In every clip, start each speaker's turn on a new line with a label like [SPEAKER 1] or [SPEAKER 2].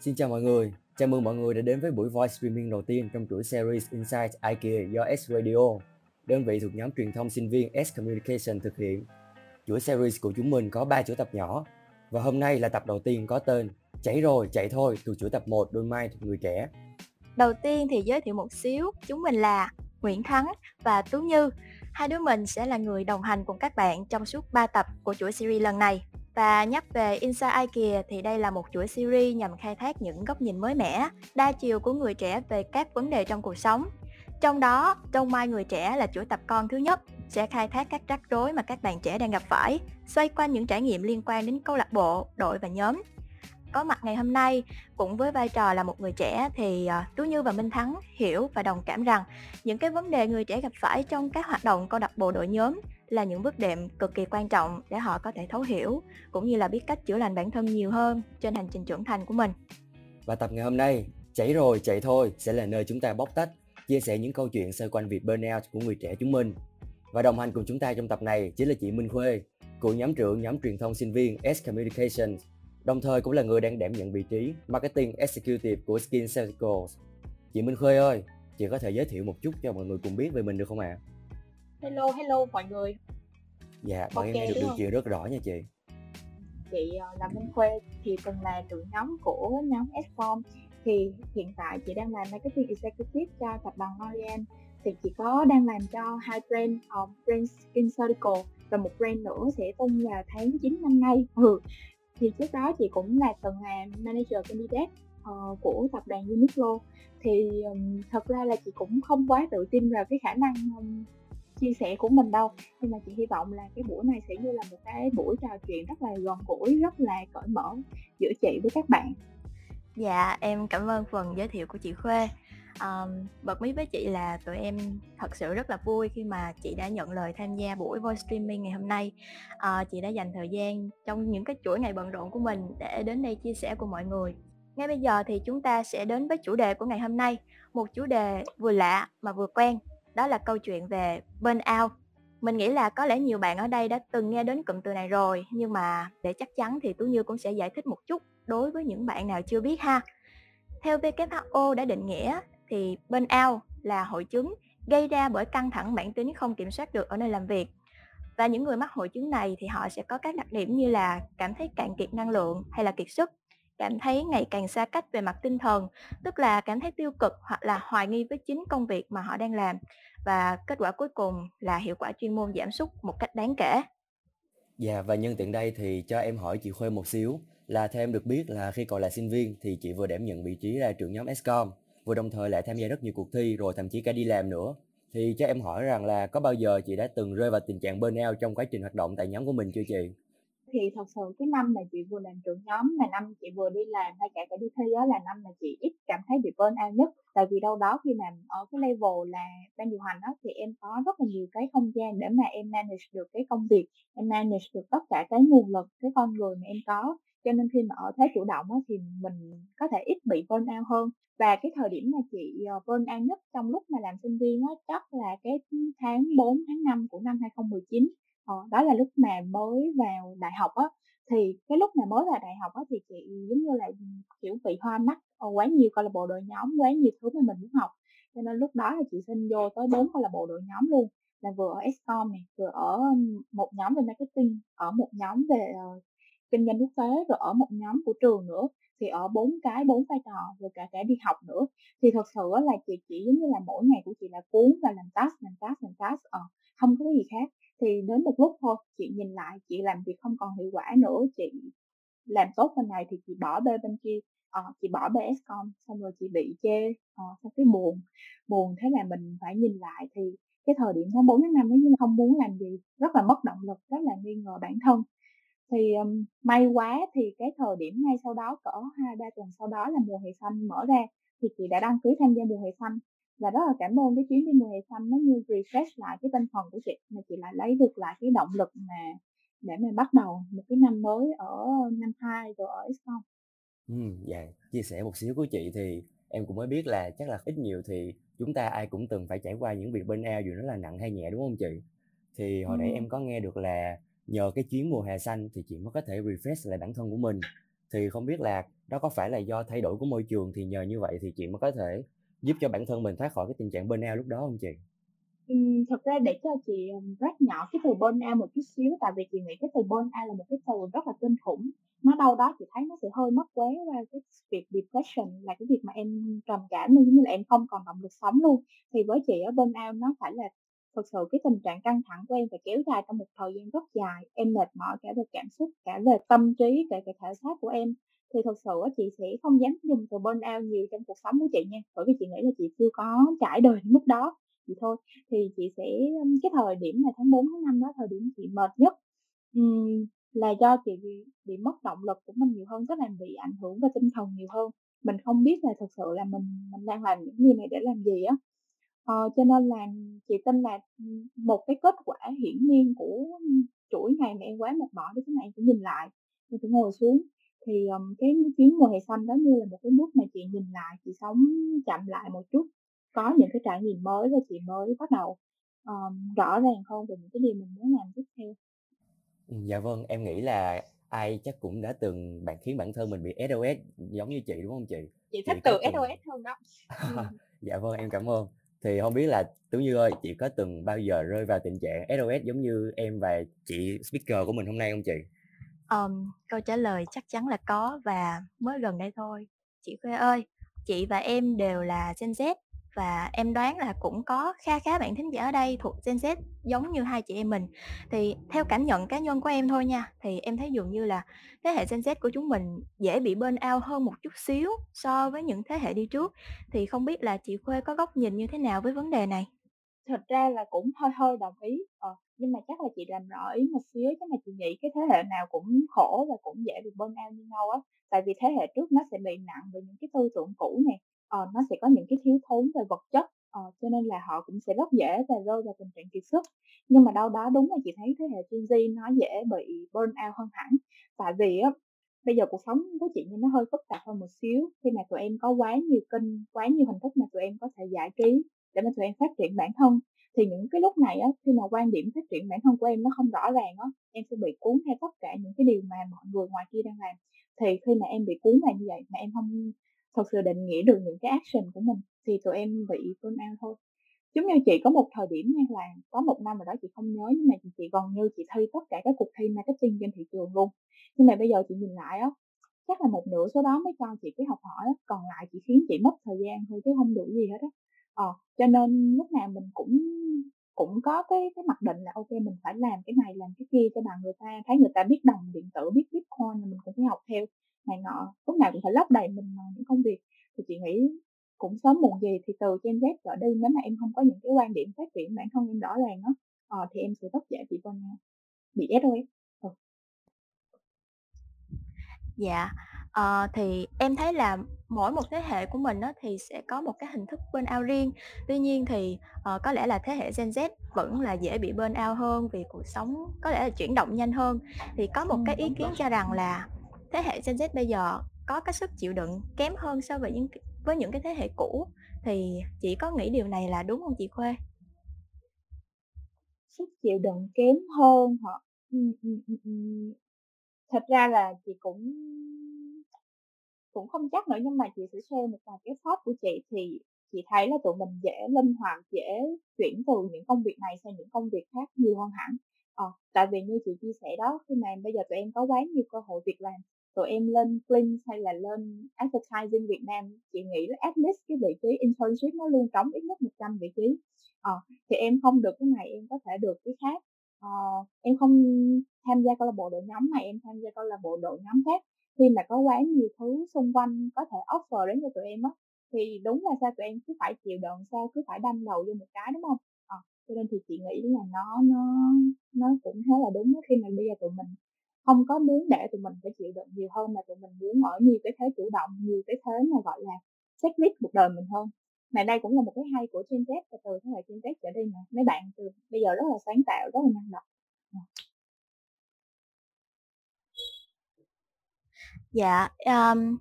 [SPEAKER 1] Xin chào mọi người, chào mừng mọi người đã đến với buổi voice streaming đầu tiên trong chuỗi series Insight IKEA do S Radio, đơn vị thuộc nhóm truyền thông sinh viên S Communication thực hiện. Chuỗi series của chúng mình có 3 chuỗi tập nhỏ và hôm nay là tập đầu tiên có tên Chảy rồi, chạy thôi từ chuỗi tập 1 đôi mai thuộc người trẻ.
[SPEAKER 2] Đầu tiên thì giới thiệu một xíu, chúng mình là Nguyễn Thắng và Tú Như. Hai đứa mình sẽ là người đồng hành cùng các bạn trong suốt 3 tập của chuỗi series lần này. Và nhắc về Inside IKEA thì đây là một chuỗi series nhằm khai thác những góc nhìn mới mẻ, đa chiều của người trẻ về các vấn đề trong cuộc sống. Trong đó, trong Mai Người Trẻ là chuỗi tập con thứ nhất, sẽ khai thác các rắc rối mà các bạn trẻ đang gặp phải, xoay quanh những trải nghiệm liên quan đến câu lạc bộ, đội và nhóm. Có mặt ngày hôm nay, cũng với vai trò là một người trẻ thì à, Tú Như và Minh Thắng hiểu và đồng cảm rằng những cái vấn đề người trẻ gặp phải trong các hoạt động câu lạc bộ đội nhóm là những bước đệm cực kỳ quan trọng để họ có thể thấu hiểu cũng như là biết cách chữa lành bản thân nhiều hơn trên hành trình trưởng thành của mình.
[SPEAKER 1] Và tập ngày hôm nay, chảy rồi chạy thôi sẽ là nơi chúng ta bóc tách, chia sẻ những câu chuyện xoay quanh việc burnout của người trẻ chúng mình. Và đồng hành cùng chúng ta trong tập này chính là chị Minh Khuê, cựu nhóm trưởng nhóm truyền thông sinh viên S Communications, đồng thời cũng là người đang đảm nhận vị trí Marketing Executive của Skin Circles. Chị Minh Khuê ơi, chị có thể giới thiệu một chút cho mọi người cùng biết về mình được không ạ? À?
[SPEAKER 3] Hello hello mọi người.
[SPEAKER 1] Dạ mọi okay, nghe được điều chuyện rất rõ nha chị.
[SPEAKER 3] Chị ờ, là Minh Khuê thì từng là trưởng nhóm của nhóm Sform. Thì hiện tại chị đang làm marketing executive cho tập đoàn L'Oreal thì chị có đang làm cho hai brand uh, brand Skin Circle và một brand nữa sẽ tung vào tháng 9 năm nay. Ừ. thì trước đó chị cũng là từng làm manager candidate uh, của tập đoàn Uniqlo. Thì um, thật ra là chị cũng không quá tự tin vào cái khả năng um, chia sẻ của mình đâu. Nhưng mà chị hy vọng là cái buổi này sẽ như là một cái buổi trò chuyện rất là gần gũi rất là cởi mở giữa chị với các bạn.
[SPEAKER 2] Dạ em cảm ơn phần giới thiệu của chị khuê. Um, bật mí với chị là tụi em thật sự rất là vui khi mà chị đã nhận lời tham gia buổi voice streaming ngày hôm nay. Uh, chị đã dành thời gian trong những cái chuỗi ngày bận rộn của mình để đến đây chia sẻ cùng mọi người. Ngay bây giờ thì chúng ta sẽ đến với chủ đề của ngày hôm nay một chủ đề vừa lạ mà vừa quen đó là câu chuyện về burnout. Mình nghĩ là có lẽ nhiều bạn ở đây đã từng nghe đến cụm từ này rồi, nhưng mà để chắc chắn thì Tú Như cũng sẽ giải thích một chút đối với những bạn nào chưa biết ha. Theo WHO đã định nghĩa thì burnout là hội chứng gây ra bởi căng thẳng bản tính không kiểm soát được ở nơi làm việc. Và những người mắc hội chứng này thì họ sẽ có các đặc điểm như là cảm thấy cạn kiệt năng lượng hay là kiệt sức, cảm thấy ngày càng xa cách về mặt tinh thần, tức là cảm thấy tiêu cực hoặc là hoài nghi với chính công việc mà họ đang làm và kết quả cuối cùng là hiệu quả chuyên môn giảm sút một cách đáng kể.
[SPEAKER 1] Dạ và nhân tiện đây thì cho em hỏi chị Khuê một xíu là theo em được biết là khi còn là sinh viên thì chị vừa đảm nhận vị trí là trưởng nhóm Escom, vừa đồng thời lại tham gia rất nhiều cuộc thi rồi thậm chí cả đi làm nữa. Thì cho em hỏi rằng là có bao giờ chị đã từng rơi vào tình trạng burnout trong quá trình hoạt động tại nhóm của mình chưa chị?
[SPEAKER 3] Thì thật sự cái năm mà chị vừa làm trưởng nhóm là năm chị vừa đi làm hay cả cả đi thi đó là năm mà chị ít cảm thấy bị burn out nhất. Tại vì đâu đó khi làm ở cái level là ban điều hành đó thì em có rất là nhiều cái không gian để mà em manage được cái công việc em manage được tất cả cái nguồn lực cái con người mà em có. Cho nên khi mà ở thế chủ động đó, thì mình có thể ít bị burn out hơn. Và cái thời điểm mà chị ờ, burn out nhất trong lúc mà làm sinh viên đó chắc là cái tháng 4 tháng 5 của năm 2019 ờ, đó là lúc mà mới vào đại học á. Thì cái lúc mà mới vào đại học á thì chị giống như là kiểu bị hoa mắt ờ, quá nhiều câu lạc bộ đội nhóm quá nhiều thứ mà mình muốn học. Cho nên lúc đó là chị xin vô tới bốn câu lạc bộ đội nhóm luôn là vừa ở Escom này vừa ở một nhóm về marketing ở một nhóm về uh, kinh doanh quốc tế rồi ở một nhóm của trường nữa thì ở bốn cái bốn vai trò rồi cả cả đi học nữa. Thì thật sự là chị chỉ giống như là mỗi ngày của chị là cuốn và làm task làm task làm task ờ, không có cái gì khác thì đến một lúc thôi chị nhìn lại chị làm việc không còn hiệu quả nữa chị làm tốt bên này thì chị bỏ bê bên kia ờ, chị bỏ bê con xong rồi chị bị chê ờ, xong cái buồn buồn thế là mình phải nhìn lại thì cái thời điểm tháng 4 tháng 5 ấy như không muốn làm gì rất là mất động lực rất là nghi ngờ bản thân. Thì um, may quá thì cái thời điểm ngay sau đó cỡ hai ba tuần sau đó là mùa hè xanh mở ra thì chị đã đăng ký tham gia mùa hè xanh và rất là cảm ơn cái chuyến đi mùa hè xanh nó như refresh lại cái tinh thần của chị mà chị lại lấy được lại cái động lực mà để mà bắt đầu một cái năm mới ở năm hai rồi ở Exxon.
[SPEAKER 1] Ừ, dạ chia sẻ một xíu của chị thì em cũng mới biết là chắc là ít nhiều thì chúng ta ai cũng từng phải trải qua những việc bên ao dù nó là nặng hay nhẹ đúng không chị? Thì hồi ừ. nãy em có nghe được là nhờ cái chuyến mùa hè xanh thì chị mới có thể refresh lại bản thân của mình Thì không biết là đó có phải là do thay đổi của môi trường thì nhờ như vậy thì chị mới có thể giúp cho bản thân mình thoát khỏi cái tình trạng burnout lúc đó không chị?
[SPEAKER 3] Ừ, thực ra để cho chị, rất nhỏ cái từ burnout một chút xíu, tại vì chị nghĩ cái từ burnout là một cái từ rất là kinh khủng. Nó đâu đó chị thấy nó sẽ hơi mất quế qua cái việc depression là cái việc mà em trầm cảm như là em không còn động lực sống luôn. Thì với chị á, burnout nó phải là thực sự cái tình trạng căng thẳng của em phải kéo dài trong một thời gian rất dài, em mệt mỏi cả về cảm xúc, cả về tâm trí, cả về thể xác của em. Thì thật sự á, chị sẽ không dám dùng từ burnout nhiều trong cuộc sống của chị nha, bởi vì chị nghĩ là chị chưa có trải đời đến mức đó thì thôi. Thì chị sẽ cái thời điểm là tháng 4, tháng 5 đó, thời điểm chị mệt nhất, um, là do chị bị bị mất động lực của mình nhiều hơn, tức là bị ảnh hưởng về tinh thần nhiều hơn. Mình không biết là thực sự là mình mình đang làm những điều này để làm gì á. Ờ, cho nên là chị tin là, một cái kết quả hiển nhiên của chuỗi ngày mà em quá mệt mỏi đó chính là em phải nhìn lại, em phải ngồi xuống. Thì, ừm, cái chuyến mùa hè xanh đó như là một cái bước mà chị nhìn lại, chị sống chậm lại một chút, có những cái trải nghiệm mới và chị mới bắt đầu, ờm, rõ ràng hơn về những cái điều mình muốn làm tiếp theo.
[SPEAKER 1] dạ vâng, em nghĩ là ai chắc cũng đã từng bạn khiến bản thân mình bị SOS giống như chị, đúng không chị?
[SPEAKER 3] Chị thích từ SOS hơn đó.
[SPEAKER 1] Dạ vâng, em cảm ơn. Thì không biết là Tú Như ơi, chị có từng bao giờ rơi vào tình trạng SOS giống như em và chị speaker của mình hôm nay không chị?
[SPEAKER 2] Ờm, câu trả lời chắc chắn là có và mới gần đây thôi. Chị Khuê ơi, chị và em đều là Gen Z và em đoán là cũng có kha khá bạn thính giả ở đây thuộc Gen Z giống như hai chị em mình. Thì theo cảm nhận cá nhân của em thôi nha, thì em thấy dường như là thế hệ Gen Z của chúng mình dễ bị burnout hơn một chút xíu so với những thế hệ đi trước. Thì không biết là chị Khuê có góc nhìn như thế nào với vấn đề này?
[SPEAKER 3] Thật ra là cũng hơi hơi đồng ý, ờ, nhưng mà chắc là chị làm rõ ý một xíu, chứ mà chị nghĩ cái thế hệ nào cũng khổ và cũng dễ bị burnout như nhau á. Tại vì thế hệ trước nó sẽ bị nặng về những cái tư tưởng cũ này ờ, nó sẽ có những cái thiếu thốn về vật chất, ờ, cho nên là họ cũng sẽ rất dễ và rơi vào tình trạng kiệt sức. Nhưng mà đâu đó đúng là chị thấy thế hệ Gen Z nó dễ bị burnout hơn hẳn, tại vì á, bây giờ cuộc sống với chị nó hơi phức tạp hơn một xíu, khi mà tụi em có quá nhiều kênh, quá nhiều hình thức mà tụi em có thể giải trí để mà tụi em phát triển bản thân. Thì những cái lúc này á, khi mà quan điểm phát triển bản thân của em nó không rõ ràng á, em sẽ bị cuốn theo tất cả những cái điều mà mọi người ngoài kia đang làm. Thì khi mà em bị cuốn vào như vậy mà em không thật sự định nghĩa được những cái action của mình thì tụi em bị burnout thôi. Giống như chị có một thời điểm nha là có một năm rồi đó chị không nhớ nhưng mà chị gần như chị thi tất cả các cuộc thi marketing trên thị trường luôn. Nhưng mà bây giờ chị nhìn lại á, chắc là một nửa số đó mới cho chị cái học hỏi đó. còn lại chỉ khiến chị mất thời gian thôi chứ không đủ gì hết á. Ờ, cho nên lúc nào mình cũng cũng có cái cái mặc định là ok mình phải làm cái này, làm cái kia cho bằng người ta, thấy người ta biết đồng điện tử, biết Bitcoin là mình cũng phải học theo này nọ, lúc nào cũng phải lấp đầy mình những công việc. Thì chị nghĩ cũng sớm muộn gì thì từ Gen Z trở đi nếu mà em không có những cái quan điểm phát triển bản thân em rõ ràng đó ờ, thì em sẽ rất dễ chị con bị thôi Ừ.
[SPEAKER 2] Dạ, ờ, thì em thấy là mỗi một thế hệ của mình á, thì sẽ có một cái hình thức burnout riêng. Tuy nhiên thì, ờ, có lẽ là thế hệ Gen Z vẫn là dễ bị burnout hơn vì cuộc sống có lẽ là chuyển động nhanh hơn. Thì có một
[SPEAKER 3] Ừm,
[SPEAKER 2] cái ý
[SPEAKER 3] đúng
[SPEAKER 2] kiến
[SPEAKER 3] rồi.
[SPEAKER 2] cho rằng là thế hệ Gen Z bây giờ có cái sức chịu đựng kém hơn so với những với những cái thế hệ cũ. Thì chị có nghĩ điều này là đúng hông chị Khuê?
[SPEAKER 3] Sức chịu đựng kém hơn hả? Ừm, ừm, ừm, ừm. Thật ra là chị cũng cũng không chắc nữa nhưng mà chị sẽ share một vài cái shop của chị thì chị thấy là tụi mình dễ linh hoạt, dễ chuyển từ những công việc này sang những công việc khác nhiều hơn hẳn. Ờ, tại vì như chị chia sẻ đó, khi mà bây giờ tụi em có quá nhiều cơ hội việc làm, tụi em lên Flink hay là lên advertising Việt Nam, chị nghĩ là at least cái vị trí internship nó luôn trống ít nhất 100 vị trí. Ờ, thì em không được cái này em có thể được cái khác. Ờ, em không tham gia câu lạc bộ đội nhóm này, em tham gia câu lạc bộ đội nhóm khác. Khi mà có quá nhiều thứ xung quanh có thể offer đến cho tụi em á, thì đúng là sao tụi em cứ phải chịu đựng, sao cứ phải đâm đầu vô một cái, đúng không à, ờ, cho nên thì chị nghĩ là nó nó nó cũng khá là đúng khi mà bây giờ tụi mình không có muốn để tụi mình phải chịu đựng nhiều hơn mà tụi mình muốn ở nhiều cái thế chủ động, nhiều cái thế mà, gọi là, checklist cuộc đời mình hơn. Mà đây cũng là một cái hay của Gen Z và từ thế hệ Gen Z trở đi mà, mấy bạn từ bây giờ rất là sáng tạo, rất là năng động. Ờ.
[SPEAKER 2] Dạ, ờm,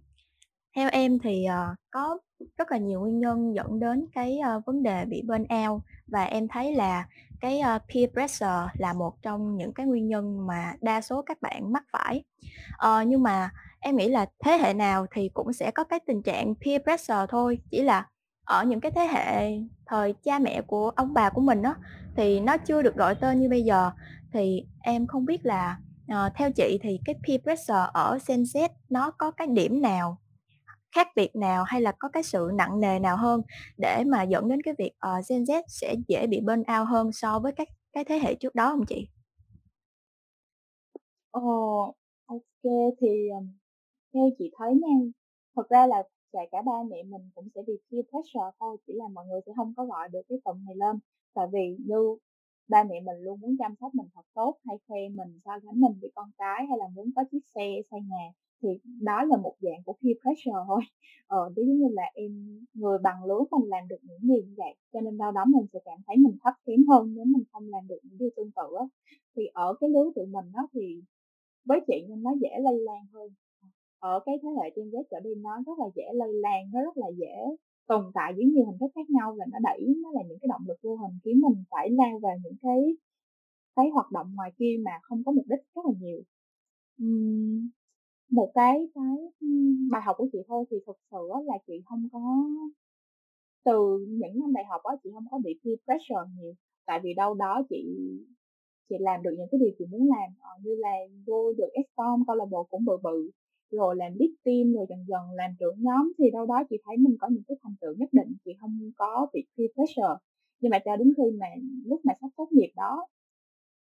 [SPEAKER 2] theo em thì, ờ, có rất là nhiều nguyên nhân dẫn đến cái, ơ, vấn đề bị burnout và em thấy là cái, ơ, peer pressure là một trong những cái nguyên nhân mà đa số các bạn mắc phải. Ờ, nhưng mà em nghĩ là thế hệ nào thì cũng sẽ có cái tình trạng peer pressure thôi, chỉ là ở những cái thế hệ thời cha mẹ của ông bà của mình á, thì nó chưa được gọi tên như bây giờ. Thì em không biết là, ờ, theo chị thì cái peer pressure ở Gen Z nó có cái điểm nào khác biệt nào hay là có cái sự nặng nề nào hơn để mà dẫn đến cái việc, uh, Gen Z sẽ dễ bị burnout hơn so với các cái thế hệ trước đó không chị?
[SPEAKER 3] Ờ, ok thì, um, theo chị thấy nha, thật ra là kể cả ba mẹ mình cũng sẽ bị peer pressure thôi, chỉ là mọi người sẽ không có gọi được cái phần này lên. Tại vì như ba mẹ mình luôn muốn chăm sóc mình thật tốt, hay khoe mình, so sánh mình với con cái, hay là muốn có chiếc xe, xây nhà, thì đó là một dạng của peer pressure thôi. Ờ, ví dụ như là em người bằng lứa mình làm được những gì như vậy, cho nên đâu đó mình sẽ cảm thấy mình thấp kém hơn nếu mình không làm được những điều tương tự á. Thì ở cái lứa tụi mình đó thì với chị nhưng nó dễ lây lan hơn. Ờ, ở cái thế hệ Gen Z trở đi nó rất là dễ lây lan, nó rất là dễ tồn tại dưới nhiều hình thức khác nhau và nó đẩy nó là những cái động lực vô hình khiến mình phải lao vào những cái cái hoạt động ngoài kia mà không có mục đích rất là nhiều. uhm, một cái cái, bài học của chị thôi thì thực sự là chị không có từ những năm đại học đó chị không có bị peer pressure nhiều, tại vì đâu đó chị chị làm được những cái điều chị muốn làm, ờ, như là vô được ESCOM, câu lạc bộ cũng bự bự, rồi làm lead team, rồi dần dần làm trưởng nhóm, thì đâu đó chị thấy mình có những cái thành tựu nhất định, chị không có bị peer pressure. Nhưng mà cho đến khi mà lúc mà sắp tốt nghiệp đó,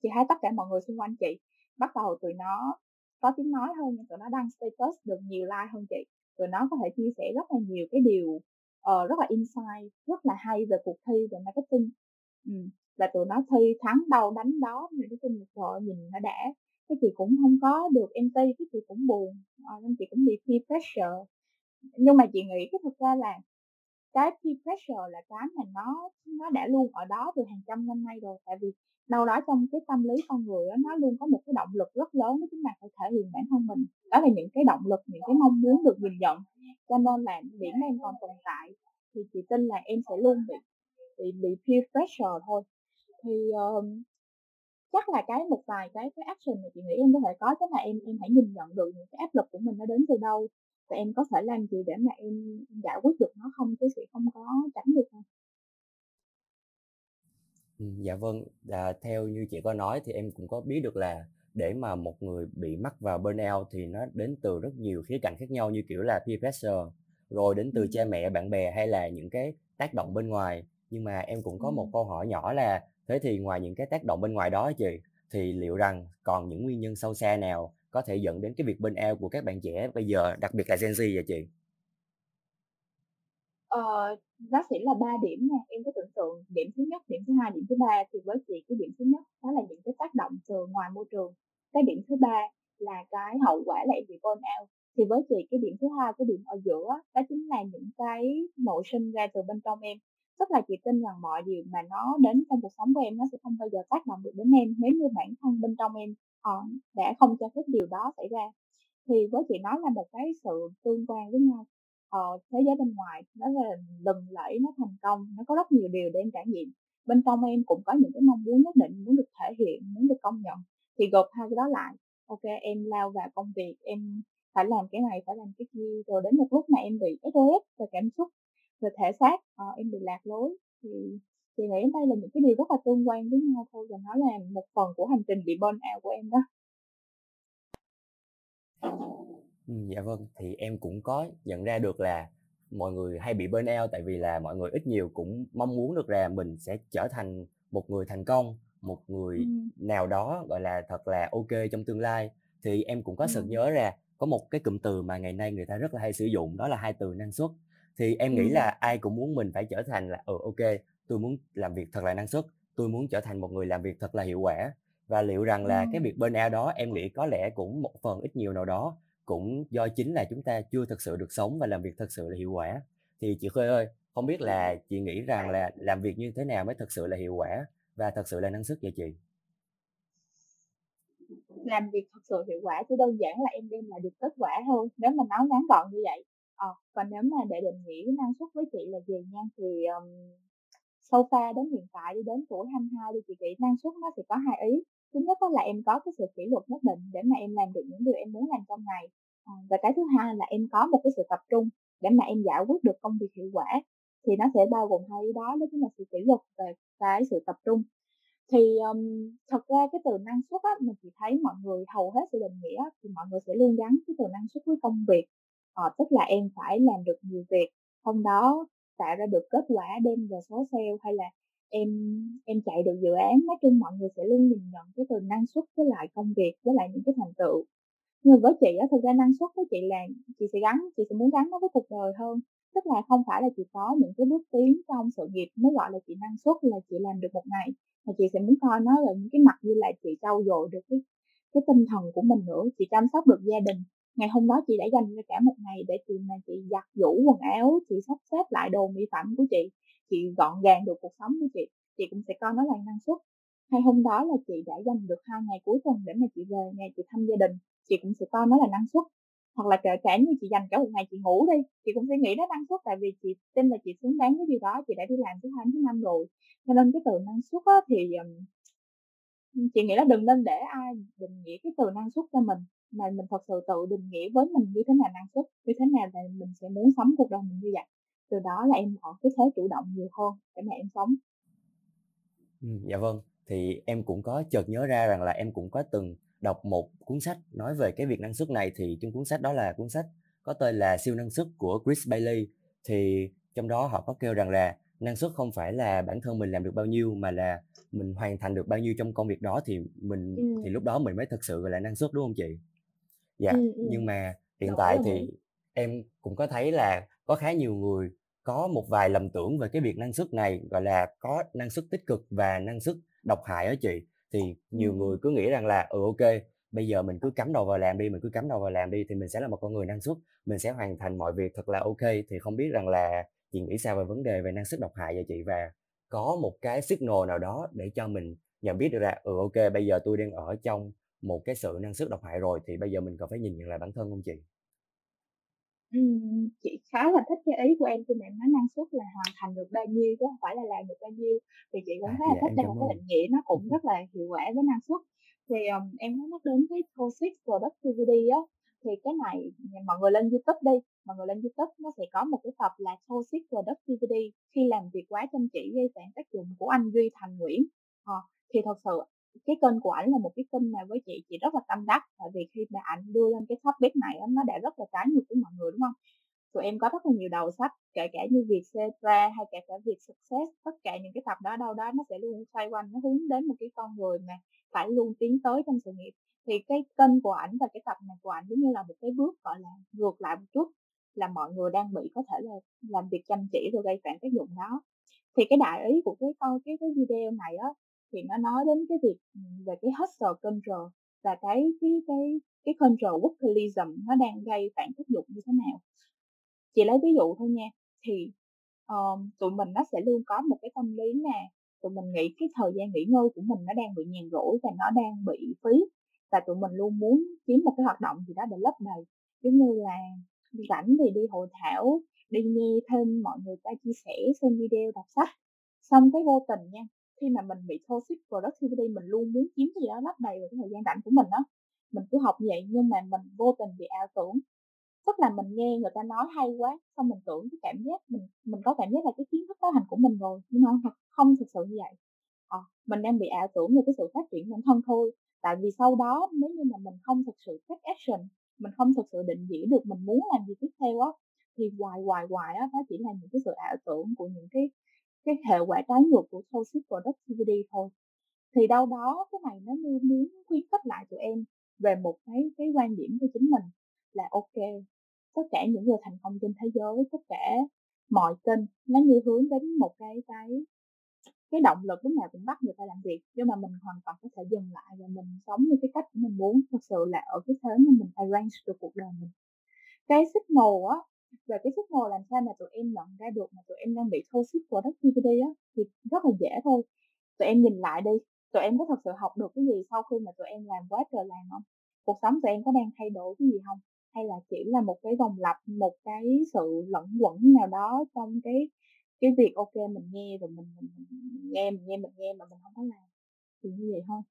[SPEAKER 3] chị thấy tất cả mọi người xung quanh chị bắt đầu tụi nó có tiếng nói hơn, tụi nó đăng status được nhiều like hơn chị, tụi nó có thể chia sẻ rất là nhiều cái điều, uh, rất là insight, rất là hay về cuộc thi về marketing. ừ. và tụi nó thi thắng đâu đánh đó, mình cái chung một trời nhìn nó đã. Cái chị cũng không có được MT, cái chị cũng buồn, ờ, nên chị cũng bị peer pressure. Nhưng mà chị nghĩ cái thực ra là cái peer pressure là cái mà nó nó đã luôn ở đó từ hàng trăm năm nay rồi, tại vì đâu đó trong cái tâm lý con người đó, nó luôn có một cái động lực rất lớn đó chính là phải thể hiện bản thân mình. Đó là những cái động lực, những cái mong muốn được nhìn nhận. Cho nên là điểm em còn tồn tại thì chị tin là em sẽ luôn bị bị bị peer pressure thôi. Thì, uh, chắc là cái một vài cái cái action mà chị nghĩ em có thể có chắc là em em hãy nhìn nhận được những cái áp lực của mình nó đến từ đâu và em có thể làm gì để mà em giải quyết được nó không chứ sẽ không có tránh được đâu.
[SPEAKER 1] dạ vâng, à, theo như chị có nói thì em cũng có biết được là để mà một người bị mắc vào burnout thì nó đến từ rất nhiều khía cạnh khác nhau như kiểu là peer pressure, rồi đến từ cha mẹ, bạn bè hay là những cái tác động bên ngoài. Nhưng mà em cũng có một câu hỏi nhỏ là thế thì ngoài những cái tác động bên ngoài đó chị, thì liệu rằng còn những nguyên nhân sâu xa nào có thể dẫn đến cái việc bên eo của các bạn trẻ bây giờ, đặc biệt là Gen Z vậy chị?
[SPEAKER 3] Ờ, nó sẽ là ba điểm nha, em cứ tưởng tượng điểm thứ nhất, điểm thứ hai, điểm thứ ba thì với chị cái điểm thứ nhất đó là những cái tác động từ ngoài môi trường. Cái điểm thứ ba là cái hậu quả là em bị burnout. Thì với chị cái điểm thứ hai, cái điểm ở giữa đó chính là những cái nội sinh ra từ bên trong em. Tức là chị tin rằng mọi điều mà nó đến trong cuộc sống của em nó sẽ không bao giờ tác động được đến em. Nếu như bản thân bên trong em uh, đã không cho phép điều đó xảy ra. Thì với chị nó là một cái sự tương quan với nhau. Ờ, thế giới bên ngoài nó là lừng lẫy nó thành công nó có rất nhiều điều để em trải nghiệm. Bên trong em cũng có những cái mong muốn nhất định muốn được thể hiện muốn được công nhận. Thì gộp hai cái đó lại ok em lao vào công việc em phải làm cái này phải làm cái kia rồi đến một lúc mà em bị SOS về cảm xúc về thể xác ờ, em bị lạc lối thì chị nghĩ đây là những cái điều rất là tương quan với nhau thôi và nó là một phần của hành trình bị burn out của em đó
[SPEAKER 1] dạ vâng, thì em cũng có nhận ra được là mọi người hay bị burnout tại vì là mọi người ít nhiều cũng mong muốn được là mình sẽ trở thành một người thành công, một người
[SPEAKER 3] Ừm.
[SPEAKER 1] nào đó, gọi là, thật là ok trong tương lai. Thì em cũng có sực
[SPEAKER 3] Ừm.
[SPEAKER 1] nhớ ra có một cái cụm từ mà ngày nay người ta rất là hay sử dụng đó là hai từ năng suất. Thì em nghĩ là ai cũng muốn mình phải trở thành là, ừ, ok tôi muốn làm việc thật là năng suất, tôi muốn trở thành một người làm việc thật là hiệu quả. Và liệu rằng là cái
[SPEAKER 3] Ừm.
[SPEAKER 1] việc burnout đó em nghĩ có lẽ cũng một phần ít nhiều nào đó cũng do chính là chúng ta chưa thực sự được sống và làm việc thật sự là hiệu quả. Thì chị Khuê ơi, không biết là chị nghĩ rằng là làm việc như thế nào mới thực sự là hiệu quả và thật sự là năng suất vậy chị?
[SPEAKER 3] Làm việc thật sự hiệu quả chỉ đơn giản là em đem lại được kết quả thôi, nếu mà nói ngắn gọn như vậy. Ờ, còn nếu mà để định nghĩa năng suất với chị là gì nha, thì, ờm, sofa đến hiện tại đi đến tuổi 22 thì chị nghĩ năng suất nó sẽ có hai ý. Thứ nhất là em có cái sự kỷ luật nhất định để mà em làm được những điều em muốn làm trong ngày. À, và cái thứ hai là em có một cái sự tập trung để mà em giải quyết được công việc hiệu quả thì nó sẽ bao gồm hai ý đó đó chính là sự kỷ luật và cái sự tập trung. Thì um, thật ra cái từ năng suất á mình chỉ thấy mọi người hầu hết sự định nghĩa thì mọi người sẽ luôn gắn cái từ năng suất với công việc à, tức là em phải làm được nhiều việc hôm đó tạo ra được kết quả đem về số sale hay là em em chạy được dự án nói chung mọi người sẽ luôn nhìn nhận cái từ năng suất với lại công việc với lại những cái thành tựu. Nhưng với chị á thực ra năng suất với chị là chị sẽ gắn chị sẽ muốn gắn nó với cuộc đời hơn tức là không phải là chị có những cái bước tiến trong sự nghiệp mới gọi là chị năng suất là chị làm được một ngày mà chị sẽ muốn coi nó là những cái mặt như là chị trau dồi được cái cái tinh thần của mình nữa chị chăm sóc được gia đình ngày hôm đó chị đã dành ra cả một ngày để chị mà chị giặt giũ quần áo chị sắp xếp lại đồ mỹ phẩm của chị chị gọn gàng được cuộc sống của chị chị cũng sẽ coi nó là năng suất. Hay hôm đó là chị đã dành được hai ngày cuối tuần để mà chị về nhà chị thăm gia đình chị cũng sẽ coi nó là năng suất. Hoặc là kể cả như chị dành cả một ngày chị ngủ đi chị cũng sẽ nghĩ đó năng suất tại vì chị tin là chị xứng đáng với điều đó chị đã đi làm thứ hai thứ năm rồi. Cho nên cái từ năng suất á, thì chị nghĩ là đừng nên để ai định nghĩa cái từ năng suất cho mình mà mình thật sự tự định nghĩa với mình như thế nào năng suất như thế nào là mình sẽ muốn sống cuộc đời mình như vậy. Từ đó là em ở cái thế chủ động nhiều hơn để mà em sống.
[SPEAKER 1] Ừ, dạ vâng. Thì em cũng có chợt nhớ ra rằng là em cũng có từng đọc một cuốn sách nói về cái việc năng suất này. Thì trong cuốn sách đó là cuốn sách có tên là siêu năng suất của Chris Bailey. Thì trong đó họ có kêu rằng là năng suất không phải là bản thân mình làm được bao nhiêu mà là mình hoàn thành được bao nhiêu trong công việc đó thì mình ừ. thì lúc đó mình mới thực sự gọi là năng suất đúng không chị? Dạ, ừ, ừ. nhưng mà hiện Đúng tại rồi. thì em cũng có thấy là có khá nhiều người có một vài lầm tưởng về cái việc năng suất này gọi là có năng suất tích cực và năng suất độc hại đó chị thì nhiều người cứ nghĩ rằng là ừ ok bây giờ mình cứ cắm đầu vào làm đi mình cứ cắm đầu vào làm đi thì mình sẽ là một con người năng suất mình sẽ hoàn thành mọi việc thật là ok thì không biết rằng là chị nghĩ sao về vấn đề về năng suất độc hại vậy chị? Và có một cái signal nào đó để cho mình nhận biết được là ừ ok bây giờ tôi đang ở trong một cái sự năng suất độc hại rồi thì bây giờ mình còn phải nhìn nhận lại bản thân không chị?
[SPEAKER 3] Ừm, chị khá là thích cái ý của em khi mà em nói năng suất là hoàn thành được bao nhiêu chứ không phải là làm được bao nhiêu. Thì chị cũng À, khá là dạ thích đây là cái định nghĩa nó cũng rất là hiệu quả với năng suất. Thì um, em có nhắc đến cái toxic productivity á thì cái này mọi người lên YouTube đi. Mọi người lên YouTube nó sẽ có một cái tập là toxic productivity. Khi làm việc quá chăm chỉ gây phản tác dụng của anh Duy Thành Nguyễn. À, thì thật sự cái kênh của ảnh là một cái kênh mà với chị chị rất là tâm đắc. Tại vì khi mà ảnh đưa lên cái topic này nó đã rất là trái ngược với mọi người đúng không? Tụi em có rất là nhiều đầu sách kể cả như việc Cetra hay kể cả việc success tất cả những cái tập đó đâu đó nó sẽ luôn xoay quanh nó hướng đến một cái con người mà phải luôn tiến tới trong sự nghiệp thì cái kênh của ảnh và cái tập này của ảnh giống như là một cái bước gọi là ngược lại một chút là mọi người đang bị có thể là làm việc chăm chỉ rồi gây phản tác dụng đó. Thì cái đại ý của cái câu cái cái video này á thì nó nói đến cái việc ừ, về cái hustle control và cái cái cái cái control workalism nó đang gây phản tác dụng như thế nào. Chị lấy ví dụ thôi nha thì um, tụi mình nó sẽ luôn có một cái tâm lý là tụi mình nghĩ cái thời gian nghỉ ngơi của mình nó đang bị nhàn rỗi và nó đang bị phí và tụi mình luôn muốn kiếm một cái hoạt động gì đó để lấp đầy. Giống như là rảnh thì đi hội thảo đi nghe thêm mọi người ta chia sẻ xem video đọc sách. Xong cái vô tình nha khi mà mình bị toxic productivity mình luôn muốn kiếm cái gì đó lấp đầy vào cái thời gian rảnh của mình đó mình cứ học vậy nhưng mà mình vô tình bị ảo tưởng. Tức là mình nghe người ta nói hay quá xong mình tưởng cái cảm giác mình mình có cảm giác là cái kiến thức đó hành của mình rồi nhưng mà không thực sự như vậy. À, mình đang bị ảo tưởng về cái sự phát triển bản thân thôi tại vì sau đó nếu như mà mình không thực sự take action, mình không thực sự định nghĩa được mình muốn làm gì tiếp theo á, thì hoài hoài hoài á nó chỉ là những cái sự ảo tưởng của những cái cái hệ quả trái ngược của toxic productivity thôi. Thì đâu đó cái này nó như muốn khuyến khích lại tụi em về một cái cái quan điểm của chính mình là, ok, tất cả những người thành công trên thế giới, tất cả mọi kênh nó như hướng đến một cái cái cái động lực lúc nào cũng bắt người ta làm việc, nhưng mà mình hoàn toàn có thể dừng lại và mình sống như cái cách của mình muốn. Thực sự là ở cái thế mà mình arrange được cuộc đời mình. Cái signal á, về cái signal làm sao mà tụi em nhận ra được mà tụi em đang bị toxic productivity á, thì rất là dễ thôi. Tụi em nhìn lại đi, tụi em có thật sự học được cái gì sau khi mà tụi em làm quá trời làm không? Cuộc sống tụi em có đang thay đổi cái gì không? Hay là chỉ là một cái vòng lặp, một cái sự lẫn quẩn nào đó trong cái cái việc ok mình nghe rồi mình mình, mình, mình nghe mình nghe mình nghe mà mình không có làm thì như vậy thôi.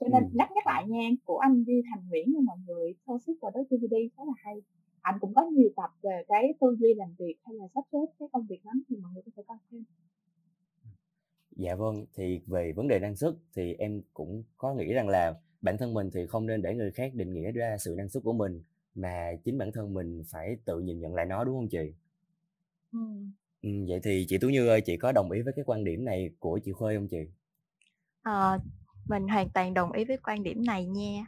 [SPEAKER 3] Cho nên nhắc nhắc lại nha của anh Duy Thành Nguyễn cho mọi người và đó DVD khá là hay. Anh cũng có nhiều tập về cái tư duy làm việc hay là sắp xếp cái công việc lắm thì mọi người có thể coi thêm.
[SPEAKER 1] Dạ vâng, thì về vấn đề năng suất thì em cũng có nghĩ rằng là bản thân mình thì không nên để người khác định nghĩa ra sự năng suất của mình mà chính bản thân mình phải tự nhìn nhận lại nó đúng không chị? Vậy thì chị Tú Như ơi, chị có đồng ý với cái quan điểm này của chị Khuê không chị?
[SPEAKER 2] À, mình hoàn toàn đồng ý với quan điểm này nha.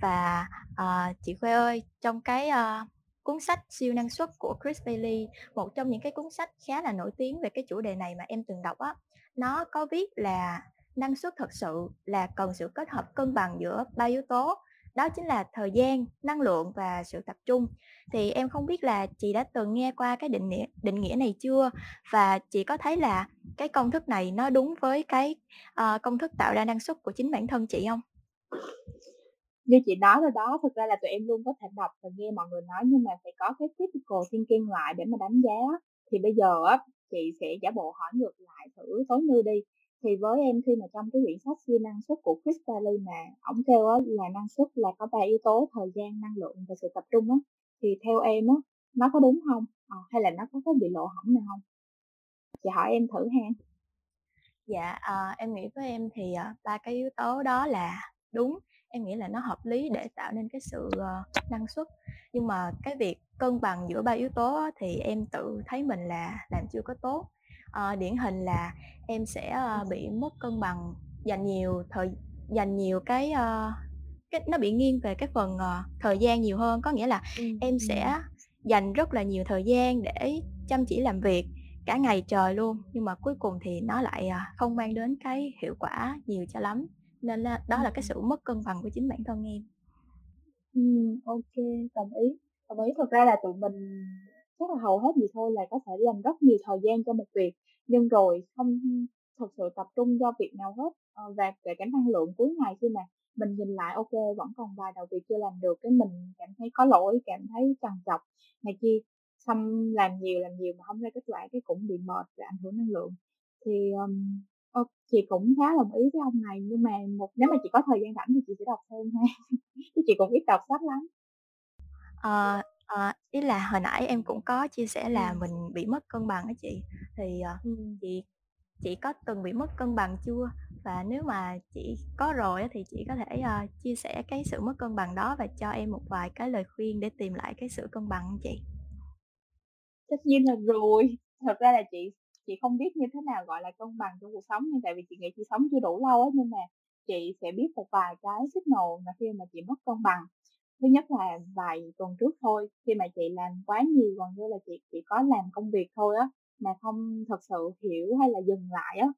[SPEAKER 2] Và à, chị Khuê ơi, trong cái à, cuốn sách siêu năng suất của Chris Bailey, một trong những cái cuốn sách khá là nổi tiếng về cái chủ đề này mà em từng đọc á, nó có viết là năng suất thật sự là cần sự kết hợp cân bằng giữa ba yếu tố đó chính là thời gian năng lượng và sự tập trung. Thì em không biết là chị đã từng nghe qua cái định nghĩa định nghĩa này chưa? Và chị có thấy là cái công thức này nó đúng với cái uh, công thức tạo ra năng suất của chính bản thân chị không?
[SPEAKER 3] Như chị nói rồi đó thực ra là tụi em luôn có thể đọc và nghe mọi người nói nhưng mà phải có cái critical thinking lại để mà đánh giá. Thì bây giờ á chị sẽ giả bộ hỏi ngược lại thử tối như đi thì với em khi mà trong cái quyển sách siêu năng suất của Chris Daly mà ông kêu á, là năng suất là có ba yếu tố thời gian năng lượng và sự tập trung á thì theo em á nó có đúng không? À, hay là nó có có bị lộ hỏng nào không? Chị hỏi em thử ha.
[SPEAKER 2] Dạ à, em nghĩ với em thì ờ, ba cái yếu tố đó là đúng em nghĩ là nó hợp lý để tạo nên cái sự uh, năng suất. Nhưng mà cái việc cân bằng giữa ba yếu tố á, thì em tự thấy mình là làm chưa có tốt uh, điển hình là em sẽ uh, bị mất cân bằng dành nhiều thời dành nhiều cái uh, cái nó bị nghiêng về cái phần uh, thời gian nhiều hơn. Có nghĩa là ừ. em sẽ dành rất là nhiều thời gian để chăm chỉ làm việc cả ngày trời luôn nhưng mà cuối cùng thì nó lại uh, không mang đến cái hiệu quả nhiều cho lắm. Nên là đó là cái sự mất cân bằng của chính bản thân em.
[SPEAKER 3] Ừ, ok đồng ý. Đồng ý. Thực ra là tụi mình chắc là hầu hết gì thôi là có thể dành rất nhiều thời gian cho một việc. Nhưng rồi không thực sự tập trung cho việc nào hết ờ, và kể cả năng lượng cuối ngày khi mà mình nhìn lại ok vẫn còn vài đầu việc chưa làm được cái mình cảm thấy có lỗi cảm thấy trằn trọc này kia xong làm nhiều làm nhiều mà không ra kết quả cái cũng bị mệt và ảnh hưởng năng lượng. Thì um, chị cũng khá đồng ý với ông này nhưng mà một nếu mà chị có thời gian rảnh thì chị sẽ đọc thêm ha. Chứ chị cũng ít đọc sách lắm.
[SPEAKER 2] À, ờ, ý là hồi nãy em cũng có chia sẻ là Ừm. mình bị mất cân bằng á chị, thì, ờ, Ừm. chị chị có từng bị mất cân bằng chưa? Và nếu mà chị có rồi á thì chị có thể, ờ, chia sẻ cái sự mất cân bằng đó và cho em một vài cái lời khuyên để tìm lại cái sự cân bằng hông chị?
[SPEAKER 3] Tất nhiên là rồi, thật ra là chị chị không biết như thế nào gọi là cân bằng trong cuộc sống nhưng tại vì chị nghĩ chị sống chưa đủ lâu á, nhưng mà chị sẽ biết một vài cái signal mà khi mà chị mất cân bằng thứ nhất là vài tuần trước thôi, khi mà chị làm quá nhiều gần như là chị chỉ có làm công việc thôi á, mà không thật sự hiểu hay là dừng lại á,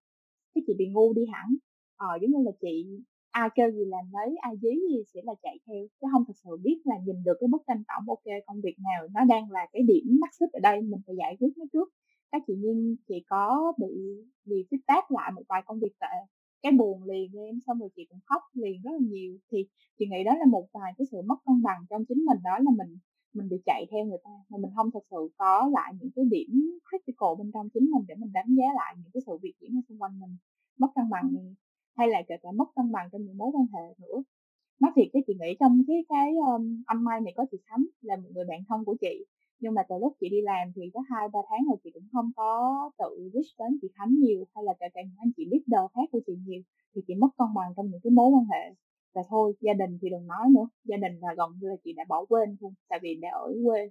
[SPEAKER 3] cái chị bị ngu đi hẳn. Ờ giống như là chị, ai kêu gì làm đấy, ai dí gì sẽ là chạy theo, chứ không thật sự biết là nhìn được cái bức tranh tổng, ok, công việc nào nó đang là cái điểm mắc xích ở đây, mình phải giải quyết nó trước. Các chị nhiên, chị có bị bị feedback lại một vài công việc tệ cái buồn liền em xong rồi chị cũng khóc liền rất là nhiều. Thì chị nghĩ đó là một vài cái sự mất cân bằng trong chính mình đó là mình mình bị chạy theo người ta mà mình không thực sự có lại những cái điểm critical bên trong chính mình để mình đánh giá lại những cái sự việc diễn ra xung quanh mình. Mất cân bằng này hay là kể cả mất cân bằng trong những mối quan hệ nữa. Nói thiệt cái chị nghĩ trong cái cái um, âm mai này có chị Thắm là một người bạn thân của chị nhưng mà từ lúc chị đi làm thì có hai ba tháng rồi chị cũng không có tự reach đến chị Khánh nhiều hay là kể cả những anh chị leader khác của chị nhiều thì chị mất cân bằng trong những cái mối quan hệ. Và thôi gia đình thì đừng nói nữa gia đình là gần như là chị đã bỏ quên luôn tại vì đã ở quê.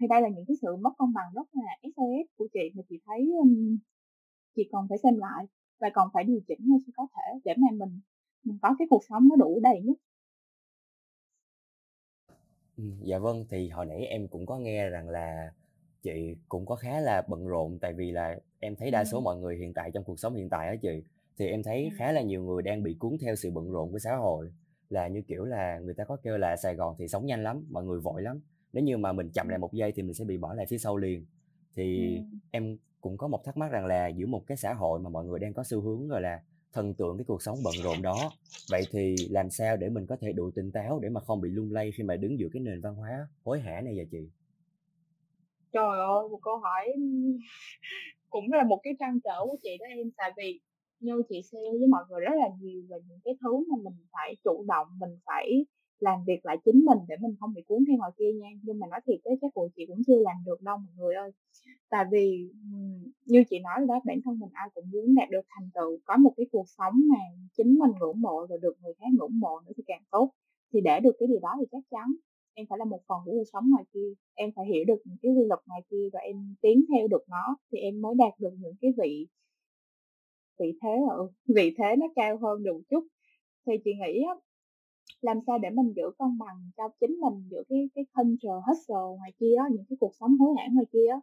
[SPEAKER 3] Thì đây là những cái sự mất cân bằng rất là SOS của chị mà chị thấy um, chị còn phải xem lại và còn phải điều chỉnh hơn có thể để mà mình mình có cái cuộc sống nó đủ đầy nhất
[SPEAKER 1] dạ vâng, thì hồi nãy em cũng có nghe rằng là chị cũng có khá là bận rộn, tại vì là em thấy đa số mọi người hiện tại trong cuộc sống hiện tại á chị, thì em thấy khá là nhiều người đang bị cuốn theo sự bận rộn của xã hội. Là như kiểu là người ta có kêu là Sài Gòn thì sống nhanh lắm, mọi người vội lắm. Nếu như mà mình chậm lại một giây thì mình sẽ bị bỏ lại phía sau liền. Thì em cũng có một thắc mắc rằng là giữa một cái xã hội mà mọi người đang có xu hướng, gọi là, thần tượng cái cuộc sống bận rộn đó. Vậy thì làm sao để mình có thể đủ tỉnh táo để mà không bị lung lay khi mà đứng giữa cái nền văn hóa hối hả này vậy chị?
[SPEAKER 3] Trời ơi, một câu hỏi cũng là một cái trăn trở của chị đó em, tại vì như chị share với mọi người rất là nhiều về những cái thứ mà mình phải chủ động, mình phải làm việc lại chính mình để mình không bị cuốn theo ngoài kia nha. Nhưng mà nói thiệt cái chắc của chị cũng chưa làm được đâu mọi người ơi. Tại vì, như chị nói đó, bản thân mình ai cũng muốn đạt được thành tựu, có một cái cuộc sống mà chính mình ngưỡng mộ rồi được người khác ngưỡng mộ nữa thì càng tốt. Thì để được cái điều đó thì chắc chắn em phải là một phần của cuộc sống ngoài kia, em phải hiểu được những cái quy luật ngoài kia và em tiến theo được nó thì em mới đạt được những cái vị vị thế ở vị thế nó cao hơn được một chút. Thì chị nghĩ á, làm sao để mình giữ cân bằng cho chính mình giữa cái cái culture hustle ngoài kia đó những cái cuộc sống hối hả ngoài kia đó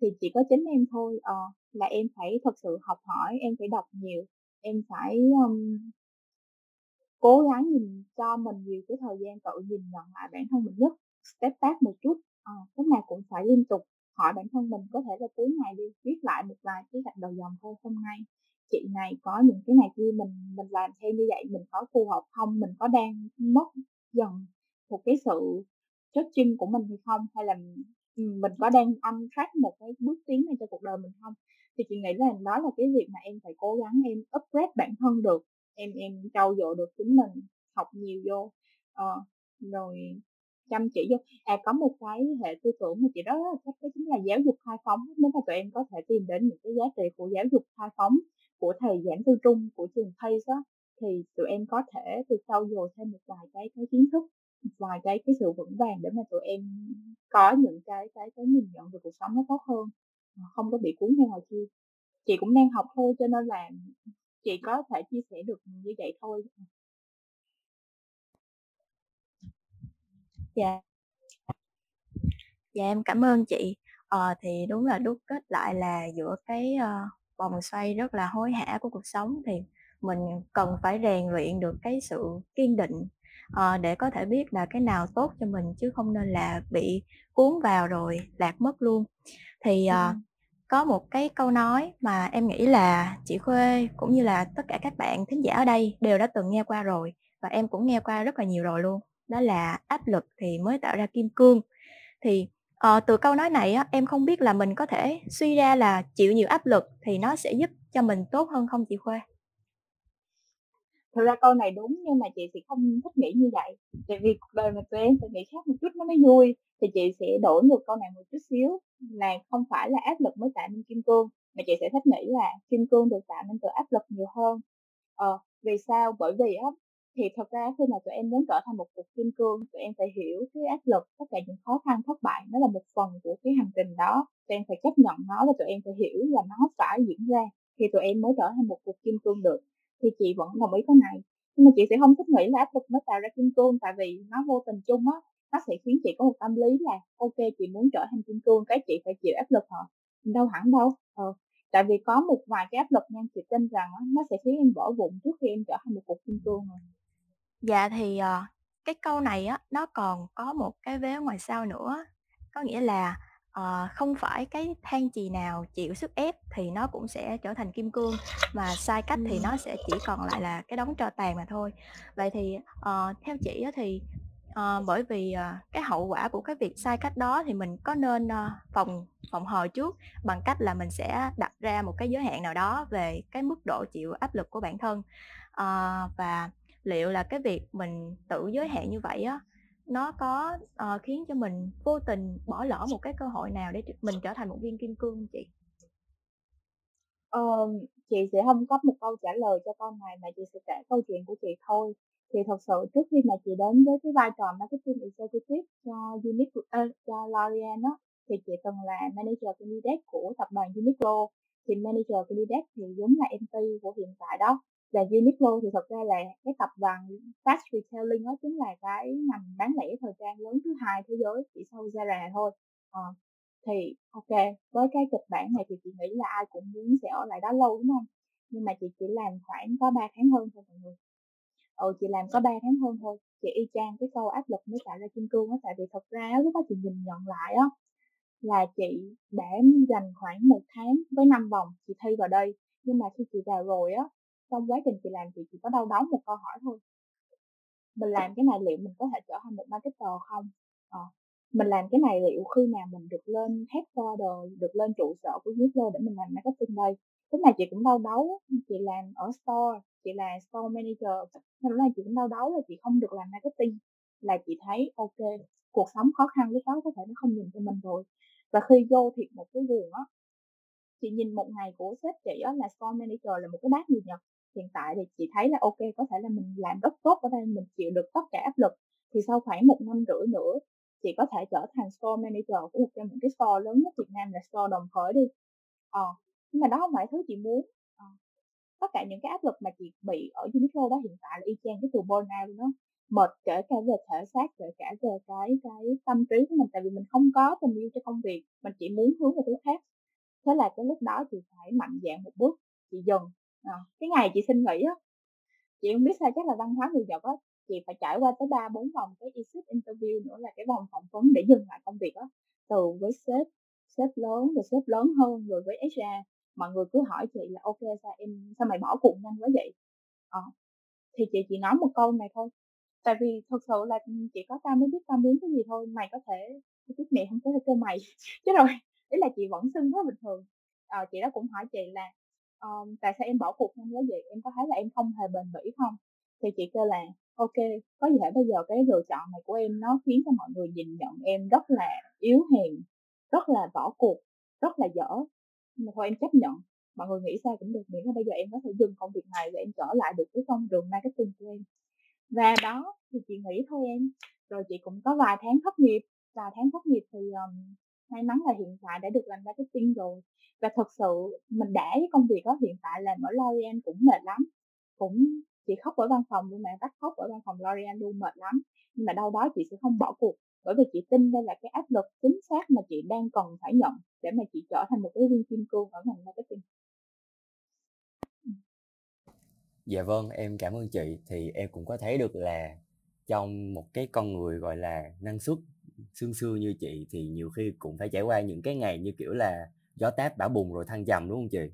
[SPEAKER 3] thì chỉ có chính em thôi, ờ, là em phải thật sự học hỏi, em phải đọc nhiều, em phải, um, cố gắng nhìn cho mình nhiều cái thời gian tự nhìn nhận lại bản thân mình nhất, step back một chút, ờ, cái nào cũng phải liên tục hỏi bản thân mình, có thể là cuối ngày đi viết lại một vài cái gạch đầu dòng thôi, hôm nay chị này có những cái này kia mình mình làm theo như vậy mình có phù hợp không, mình có đang mất dần một cái sự judging của mình hay không, hay là, ừ, mình có đang âm track một cái bước tiến này cho cuộc đời mình không. Thì chị nghĩ là đó là cái việc mà em phải cố gắng em upgrade bản thân được, em em trau dồi được chính mình, học nhiều vô, ờ, rồi chăm chỉ vô. À, có một cái hệ tư tưởng mà chị đó thích đó chính là giáo dục khai phóng. Nếu mà tụi em có thể tìm đến những cái giá trị của giáo dục khai phóng của thầy giảng tư trung của trường Pace á, thì tụi em có thể từ sau dồi thêm một vài cái cái kiến thức, một vài cái cái sự vững vàng để mà tụi em có những cái cái cái nhìn nhận về cuộc sống nó tốt hơn, ờ, không có bị cuốn theo ngoài kia. Chị cũng đang học thôi cho nên là chị có thể chia sẻ được như vậy thôi.
[SPEAKER 2] Dạ. Dạ, em cảm ơn chị. Ờ, thì đúng là đúc kết lại là giữa cái, uh, vòng xoay rất là hối hả của cuộc sống thì mình cần phải rèn luyện được cái sự kiên định, ờ, để có thể biết là cái nào tốt cho mình chứ không nên là bị cuốn vào rồi lạc mất luôn. Thì,
[SPEAKER 3] Ừm.
[SPEAKER 2] có một cái câu nói mà em nghĩ là chị Khuê cũng như là tất cả các bạn thính giả ở đây đều đã từng nghe qua rồi và em cũng nghe qua rất là nhiều rồi luôn, đó là "Áp lực thì mới tạo ra kim cương." Thì, ờ, từ câu nói này á, em không biết là mình có thể suy ra là chịu nhiều áp lực thì nó sẽ giúp cho mình tốt hơn không chị Khuê?
[SPEAKER 3] Thực ra câu này đúng nhưng mà chị thì không thích nghĩ như vậy, tại vì cuộc đời mà tụi em phải nghĩ khác một chút nó mới vui. Thì chị sẽ đổi ngược câu này một chút xíu, là không phải là áp lực mới tạo nên kim cương, mà chị sẽ thích nghĩ là kim cương được tạo nên từ áp lực nhiều hơn. Ờ, vì sao? Bởi vì á, thì thật ra khi mà tụi em muốn trở thành một cục kim cương, tụi em phải hiểu cái áp lực, tất cả những khó khăn, thất bại nó là một phần của cái hành trình đó, tụi em phải chấp nhận nó và tụi em phải hiểu là nó phải diễn ra thì tụi em mới trở thành một cục kim cương được. Thì chị vẫn đồng ý cái này, nhưng mà chị sẽ không thích nghĩ là áp lực mới tạo ra kim cương, tại vì nó vô tình chung á, nó sẽ khiến chị có một tâm lý là ok chị muốn trở thành kim cương cái chị phải chịu áp lực hả? Đâu hẳn đâu, ờ, tại vì có một vài cái áp lực nha, chị tin rằng nó sẽ khiến em vỡ vụn trước khi em trở thành một cục kim cương rồi
[SPEAKER 2] Dạ, thì, ờ, cái câu này á, nó còn có một cái vế ngoài sau nữa, có nghĩa là, ờ, không phải cái than chì nào chịu sức ép thì nó cũng sẽ trở thành kim cương, mà sai cách thì
[SPEAKER 3] Ừm.
[SPEAKER 2] nó sẽ chỉ còn lại là cái đống tro tàn mà thôi. Vậy thì, ờ, theo chị á thì, ờ, bởi vì, ờ, cái hậu quả của cái việc sai cách đó thì mình có nên, ơ, phòng phòng hờ trước bằng cách là mình sẽ đặt ra một cái giới hạn nào đó về cái mức độ chịu áp lực của bản thân? Ờ, và liệu là cái việc mình tự giới hạn như vậy á, nó có, uh, khiến cho mình vô tình bỏ lỡ một cái cơ hội nào để mình trở thành một viên kim cương chị?
[SPEAKER 3] Ờ, chị sẽ không có một câu trả lời cho câu này mà chị sẽ kể câu chuyện của chị thôi. Thì thật sự trước khi mà chị đến với cái vai trò marketing executive cho Unique uh, ờ, cho L'Oreal đó thì chị từng là manager candidate của tập đoàn Uniqlo. Thì manager candidate thì giống là MT của hiện tại đó là Uniqlo thì thật ra là cái tập đoàn fast retailing đó chính là cái ngành bán lẻ thời trang lớn thứ hai thế giới, chỉ sau Zara thôi. à, thì ok với cái kịch bản này thì chị nghĩ là ai cũng muốn sẽ ở lại đó lâu, đúng không? Nhưng mà chị chỉ làm khoảng có 3 tháng hơn thôi mọi người. Ừ, chị làm có 3 tháng hơn thôi, chị y chang cái câu áp lực mới tạo ra kim cương á, tại vì thật ra lúc đó chị nhìn nhận lại á, là chị đã dành khoảng một tháng với năm vòng chị thi vào đây, nhưng mà khi chị vào rồi á, trong quá trình chị làm chị chỉ có đâu đó một câu hỏi thôi. Mình làm cái này liệu mình có thể trở thành một marketer không? à, mình làm cái này liệu khi nào mình được lên headquarter được lên trụ sở của Uniqlo để mình làm marketing đây lúc này chị cũng đau đấu chị làm ở store chị là store manager nên lúc này chị cũng đau đấu là chị không được làm marketing là chị thấy ok cuộc sống khó khăn lúc đó có thể nó không nhìn cho mình rồi và khi vô thiệt một cái vườn á chị nhìn một ngày của sếp chị á là store manager là một cái bác người nhật hiện tại thì chị thấy là ok, có thể là mình làm rất tốt ở đây mình chịu được tất cả áp lực. Thì sau khoảng một năm rưỡi nữa, chị có thể trở thành store manager của một trong những cái store lớn nhất Việt Nam là store đồng khởi đi. Ờ nhưng mà đó không phải thứ chị muốn. Ờ. tất cả những cái áp lực mà chị bị ở Uniqlo đó hiện tại là y chang cái từ burnout luôn đó. Mệt kể cả về thể xác, kể cả về cái cái tâm trí của mình, tại vì mình không có tình yêu cho công việc, mình chỉ muốn hướng về thứ khác. Thế là cái lúc đó chị phải mạnh dạn một bước, chị dừng à, cái ngày chị xin nghỉ á chị không biết sao chắc là văn hóa người nhật á chị phải trải qua tới ba bốn vòng cái exit interview nữa là cái vòng phỏng vấn để dừng lại công việc á. Từ với sếp sếp lớn rồi sếp lớn hơn rồi với HR mọi người cứ hỏi chị là ok sao em sao mày bỏ cuộc nhanh quá vậy? À, thì chị chỉ nói một câu này thôi. Tại vì thật sự là ừ, chỉ có tao mới biết tao muốn cái gì thôi mày có thể tiếp mẹ không có thể kêu mày. Chứ rồi ý là chị vẫn xưng rất bình thường. À, chị đó cũng hỏi chị là um, tại sao em bỏ cuộc nhanh nói vậy? Em có thấy là em không hề bền bỉ không? Thì chị kêu là ok có thể bây giờ cái lựa chọn này của em nó khiến cho mọi người nhìn nhận em rất là yếu hèn rất là bỏ cuộc rất là dở. Nhưng mà thôi em chấp nhận. Mọi người nghĩ sao cũng được miễn là bây giờ em có thể dừng công việc này và em trở lại được cái con đường marketing của em. Và đó thì chị nghĩ thôi em. Rồi chị cũng có vài tháng thất nghiệp vài tháng thất nghiệp thì um, may mắn là hiện tại đã được làm marketing rồi. Và thật sự mình đã với công việc đó hiện tại làm ở L'Oreal cũng mệt lắm cũng chị khóc ở văn phòng luôn mà bắt khóc ở văn phòng L'Oreal luôn mệt lắm. Nhưng mà đâu đó chị sẽ không bỏ cuộc bởi vì chị tin đây là cái áp lực chính xác mà chị đang cần phải nhận để mà chị trở thành một cái viên kim cương ở ngành marketing.
[SPEAKER 1] Dạ vâng, em cảm ơn chị. Thì em cũng có thấy được là trong một cái con người gọi là năng suất xương xương như chị thì nhiều khi cũng phải trải qua những cái ngày như kiểu là gió táp bão bùng rồi thăng trầm đúng không chị?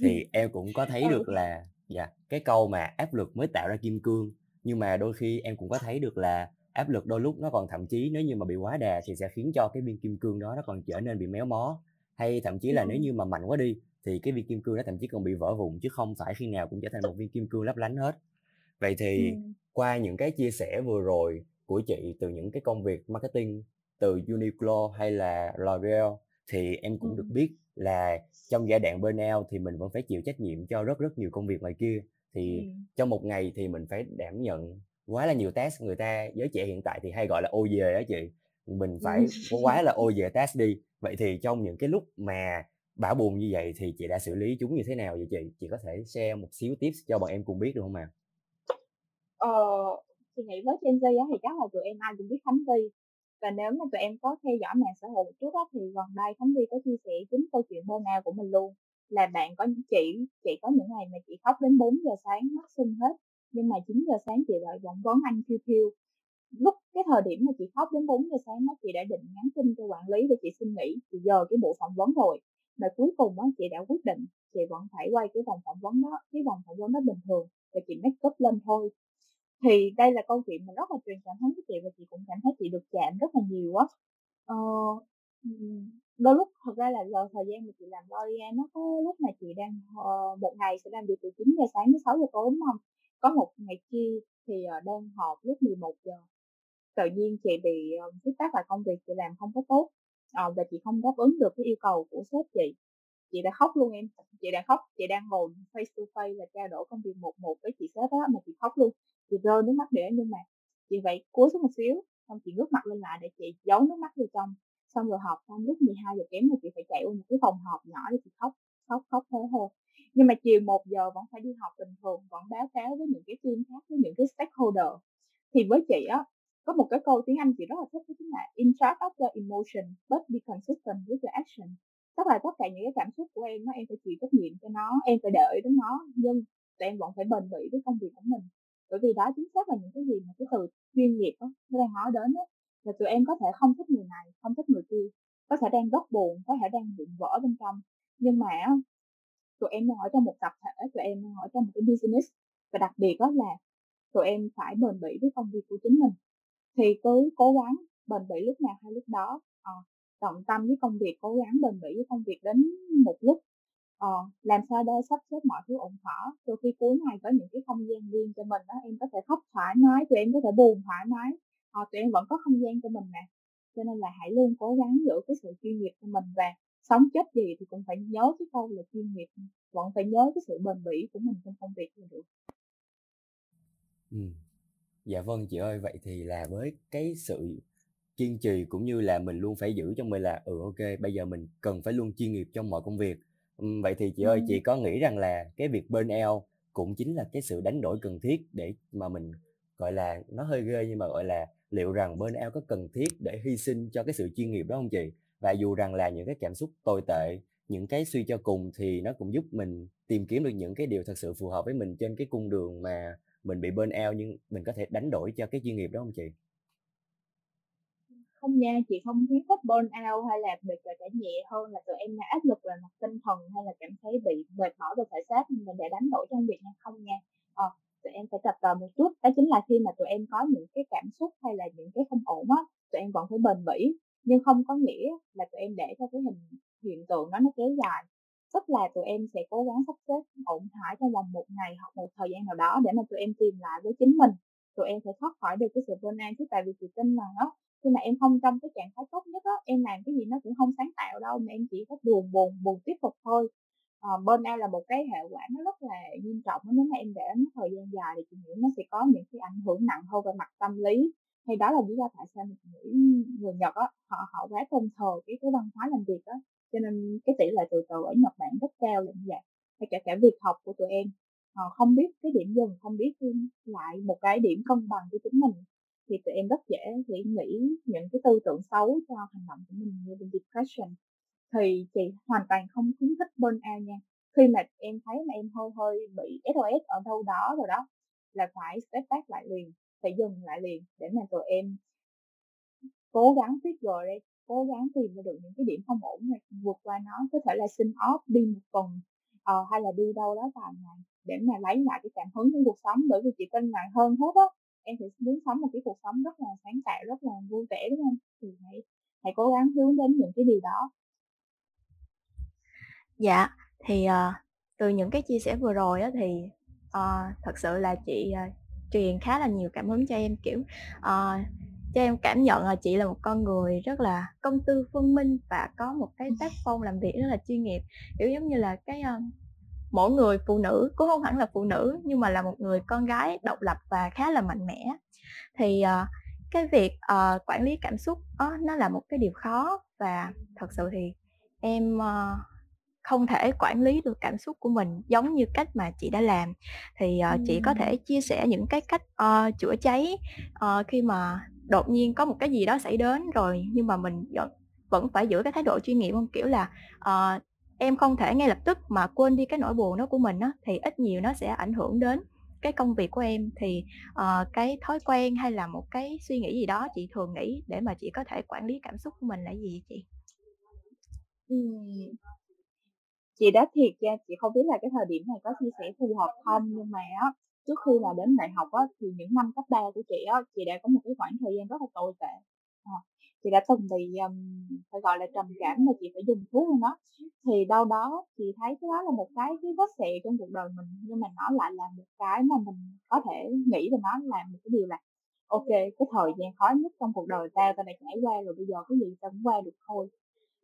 [SPEAKER 1] Thì em cũng có thấy được là dạ cái câu mà áp lực mới tạo ra kim cương nhưng mà đôi khi em cũng có thấy được là áp lực đôi lúc nó còn thậm chí nếu như mà bị quá đà thì sẽ khiến cho cái viên kim cương đó nó còn trở nên bị méo mó hay thậm chí là nếu như mà mạnh quá đi thì cái viên kim cương nó thậm chí còn bị vỡ vụn chứ không phải khi nào cũng trở thành một viên kim cương lấp lánh hết vậy thì ừ. qua những cái chia sẻ vừa rồi của chị từ những cái công việc marketing từ Uniqlo hay là L'Oreal thì em cũng ừ. được biết là trong giai đoạn burnout thì mình vẫn phải chịu trách nhiệm cho rất rất nhiều công việc ngoài kia. Thì ừ. trong một ngày thì mình phải đảm nhận quá là nhiều task người ta giới trẻ hiện tại thì hay gọi là ô về đó chị. Mình phải có quá là ô về task đi. Vậy thì trong những cái lúc mà bão buồn như vậy thì chị đã xử lý chúng như thế nào vậy chị? Chị có thể share một xíu tips cho bọn em cùng biết được không ạ?
[SPEAKER 3] Ờ thì nghĩ với Gen Z thì chắc là tụi em ai cũng biết Khánh Vy. Và nếu mà tụi em có theo dõi mạng xã hội một chút đó, thì gần đây Khánh Vy có chia sẻ chính câu chuyện burnout của mình luôn là bạn có chị chị có những ngày mà chị khóc đến 4 giờ sáng mắt sưng hết nhưng mà 9 giờ sáng chị lại phỏng vấn anh Thiêu Thiêu lúc cái thời điểm mà chị khóc đến 4 giờ sáng đó chị đã định nhắn tin cho quản lý để chị xin nghỉ chị giờ cái bộ phỏng vấn rồi. Mà cuối cùng á chị đã quyết định chị vẫn phải quay cái vòng phỏng vấn đó cái vòng phỏng vấn đó bình thường và chị make up lên thôi thì đây là câu chuyện mà rất là truyền cảm hứng với chị và chị cũng cảm thấy chị được chạm rất là nhiều á. Ờ, đôi lúc thật ra là giờ thời gian mà chị làm L'Oreal nó có lúc mà chị đang uh, một ngày sẽ làm việc từ 9 giờ sáng đến 6 giờ tối đúng không có một ngày kia thì uh, đang họp lúc 11 giờ. Tự nhiên chị bị uh, feedback là công việc chị làm không có tốt uh, và chị không đáp ứng được cái yêu cầu của sếp chị chị đã khóc luôn em. Chị đang khóc, chị đang ngồi face to face là trao đổi công việc một một với chị sếp đó mà chị khóc luôn. Chị rơi nước mắt để nhưng mà chị vậy cúi xuống một xíu, xong chị ngước mặt lên lại để chị giấu nước mắt vô trong. Xong rồi họp xong lúc 12 giờ kém thì chị phải chạy qua một cái phòng họp nhỏ để chị khóc khóc khóc thế thôi nhưng mà chiều 1 giờ vẫn phải đi học bình thường, vẫn báo cáo với những cái team khác, với những cái stakeholder. Thì với chị á, có một cái câu tiếng Anh chị rất là thích, đó chính là in charge of your emotion, but be consistent with your action tức là tất cả những cái cảm xúc của em nó em phải chịu trách nhiệm cho nó em phải đợi đến nó nhưng tụi em vẫn phải bền bỉ với công việc của mình. Bởi vì đó chính xác là những cái gì mà cái từ chuyên nghiệp đó, nó đang nói đến đó là tụi em có thể không thích người này không thích người kia có thể đang rất buồn có thể đang vụn vỡ bên trong. Nhưng mà tụi em đang ở trong một tập thể tụi em đang ở trong một cái business. Và đặc biệt đó là tụi em phải bền bỉ với công việc của chính mình. Thì cứ cố gắng bền bỉ lúc nào hay lúc đó à, tận tâm với công việc cố gắng bền bỉ với công việc đến một lúc. Ờ, làm sao để sắp xếp mọi thứ ổn thỏa? Đôi khi cuối ngày có những cái không gian riêng cho mình đó em có thể khóc thoải mái tụi em có thể buồn thoải mái. Ờ, tụi em vẫn có không gian cho mình nè. Cho nên là hãy luôn cố gắng giữ cái sự chuyên nghiệp cho mình và sống chết gì thì cũng phải nhớ cái câu là chuyên nghiệp vẫn phải nhớ cái sự bền bỉ của mình trong công việc là được.
[SPEAKER 1] Ừ. dạ vâng chị ơi vậy thì là với cái sự kiên trì cũng như là mình luôn phải giữ cho mình là ừ ok bây giờ mình cần phải luôn chuyên nghiệp trong mọi công việc. Ừ, vậy thì chị ơi chị có nghĩ rằng là cái việc burn out cũng chính là cái sự đánh đổi cần thiết để mà mình gọi là nó hơi ghê nhưng mà gọi là liệu rằng burn out có cần thiết để hy sinh cho cái sự chuyên nghiệp đó không chị? Và dù rằng là những cái cảm xúc tồi tệ những cái suy cho cùng thì nó cũng giúp mình tìm kiếm được những cái điều thật sự phù hợp với mình trên cái cung đường mà mình bị burn out nhưng mình có thể đánh đổi cho cái chuyên nghiệp đó không chị
[SPEAKER 3] không nha chị không khuyến khích burn out hay là bị trẻ nhẹ hơn là tụi em là áp lực về mặt tinh thần hay là cảm thấy bị mệt mỏi về thể xác mình để đánh đổi trong việc nha không nha. Ờ, tụi em phải tập tờ một chút đó chính là khi mà tụi em có những cái cảm xúc hay là những cái không ổn á tụi em vẫn phải bền bỉ nhưng không có nghĩa là tụi em để cho cái hình hiện tượng đó nó kéo dài. Tức là tụi em sẽ cố gắng sắp xếp ổn thỏa trong vòng một ngày hoặc một thời gian nào đó để mà tụi em tìm lại với chính mình. Tụi em sẽ thoát khỏi được cái sự burnout chứ tại vì chị tin là đó khi mà em không trong cái trạng thái tốt nhất á, em làm cái gì nó cũng không sáng tạo đâu, mà em chỉ có buồn buồn buồn tiếp tục thôi. Ờ, bên burnout là một cái hệ quả nó rất là nghiêm trọng nếu mà em để nó thời gian dài thì chị nghĩ nó sẽ có những cái ảnh hưởng nặng hơn về mặt tâm lý. Hay đó là lý do tại sao mình nghĩ người Nhật á, họ họ quá tôn thờ cái cái văn hóa làm việc á, cho nên cái tỷ lệ từ từ ở Nhật Bản rất cao là như vậy. Hay cả cả việc học của tụi em, họ không biết cái điểm dừng, không biết lại một cái điểm cân bằng cho chính mình thì tụi em rất dễ nghĩ nghĩ những cái tư tưởng xấu cho hành động của mình như là depression. Thì chị hoàn toàn không khuyến khích burnout nha. Khi mà em thấy mà em hơi hơi bị SOS ở đâu đó rồi đó là phải step back lại liền phải dừng lại liền để mà tụi em cố gắng figure ra cố gắng tìm ra được những cái điểm không ổn này vượt qua nó có thể là xin off đi một tuần uh, hay là đi đâu đó vài ngày để mà lấy lại cái cảm hứng trong cuộc sống. Bởi vì chị tin là hơn hết á em sẽ muốn sống một cái cuộc sống rất là sáng tạo rất là vui vẻ đúng không? Thì hãy hãy cố gắng hướng đến những cái điều đó.
[SPEAKER 2] Dạ thì uh, từ những cái chia sẻ vừa rồi á thì uh, thật sự là chị uh, truyền khá là nhiều cảm hứng cho em kiểu uh, cho em cảm nhận là chị là một con người rất là công tư phân minh và có một cái tác phong làm việc rất là chuyên nghiệp. Kiểu giống như là cái uh, mỗi người phụ nữ cũng không hẳn là phụ nữ nhưng mà là một người con gái độc lập và khá là mạnh mẽ. Thì uh, cái việc uh, quản lý cảm xúc uh, nó là một cái điều khó và thật sự thì em uh, không thể quản lý được cảm xúc của mình giống như cách mà chị đã làm. Thì uh, chị có thể chia sẻ những cái cách uh, chữa cháy uh, khi mà đột nhiên có một cái gì đó xảy đến rồi nhưng mà mình vẫn vẫn phải giữ cái thái độ chuyên nghiệp không? Kiểu là uh, em không thể ngay lập tức mà quên đi cái nỗi buồn đó của mình á thì ít nhiều nó sẽ ảnh hưởng đến cái công việc của em. Thì uh, cái thói quen hay là một cái suy nghĩ gì đó chị thường nghĩ để mà chị có thể quản lý cảm xúc của mình là gì chị?
[SPEAKER 3] chị đã thiệt ra chị không biết là cái thời điểm này có chia sẻ phù hợp không nhưng mà á trước khi là đến đại học á thì những năm cấp 3 của chị á chị đã có một cái khoảng thời gian rất là tồi tệ. À, chị đã từng bị um, phải gọi là trầm cảm mà chị phải dùng thuốc luôn đó. Thì đâu đó chị thấy cái đó là một cái cái vết sẹo trong cuộc đời mình nhưng mà nó lại là một cái mà mình có thể nghĩ về nó là một cái điều là ok cái thời gian khó nhất trong cuộc đời tao tao đã trải qua rồi bây giờ cái gì tao cũng qua được thôi.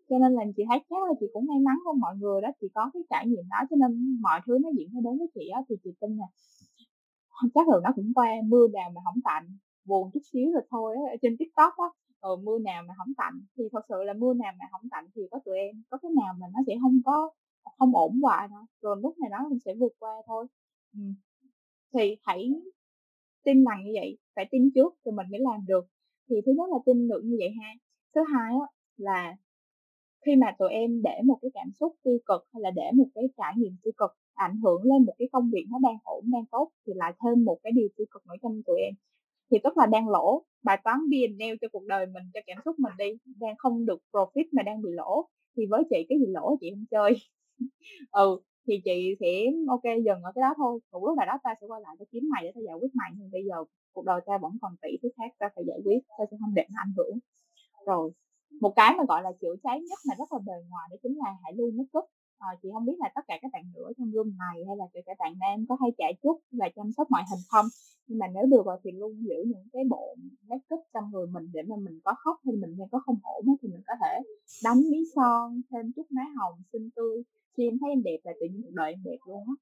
[SPEAKER 3] Cho nên là chị thấy chắc là chị cũng may mắn hơn mọi người đó chị có cái trải nghiệm đó cho nên mọi thứ nó diễn ra đến với chị á thì chị tin là chắc là nó cũng qua mưa nào mà không tạnh buồn chút xíu rồi thôi á trên tiktok á ờ, mưa nào mà không tạnh thì thật sự là mưa nào mà không tạnh thì có tụi em có cái nào mà nó sẽ không có không ổn hoài đâu rồi lúc này đó mình sẽ vượt qua thôi. Ừ. thì hãy tin rằng như vậy phải tin trước rồi mình mới làm được. Thì thứ nhất là tin được như vậy ha. Thứ hai á, là khi mà tụi em để một cái cảm xúc tiêu cực hay là để một cái trải nghiệm tiêu cực ảnh hưởng lên một cái công việc nó đang ổn đang tốt thì lại thêm một cái điều tiêu cực nữa trong tụi em thì tức là đang lỗ, bài toán P&L cho cuộc đời mình, cho cảm xúc mình đi, đang không được profit mà đang bị lỗ. Thì với chị cái gì lỗ chị không chơi. Ừ thì chị sẽ, ok, dừng ở cái đó thôi. Cũng lúc nào đó ta sẽ quay lại ta kiếm mày để ta giải quyết mày nhưng bây giờ cuộc đời ta vẫn còn tỷ thứ khác, ta phải giải quyết, ta sẽ không để nó ảnh hưởng. Rồi, một cái mà gọi là chữa cháy nhất mà rất là bề ngoài đó chính là hãy luôn make up à, chị không biết là tất cả các bạn nữ ở trong room này hay là kể cả bạn nam có hay chạy chút và chăm sóc ngoại hình không? Nhưng mà nếu được rồi thì luôn giữ những cái bộ make up trong người mình để mà mình có khóc hay mình có không ổn thì mình có thể đánh mí son thêm chút má hồng xinh tươi khi em thấy em đẹp là tự nhiên cuộc đời em đẹp luôn á.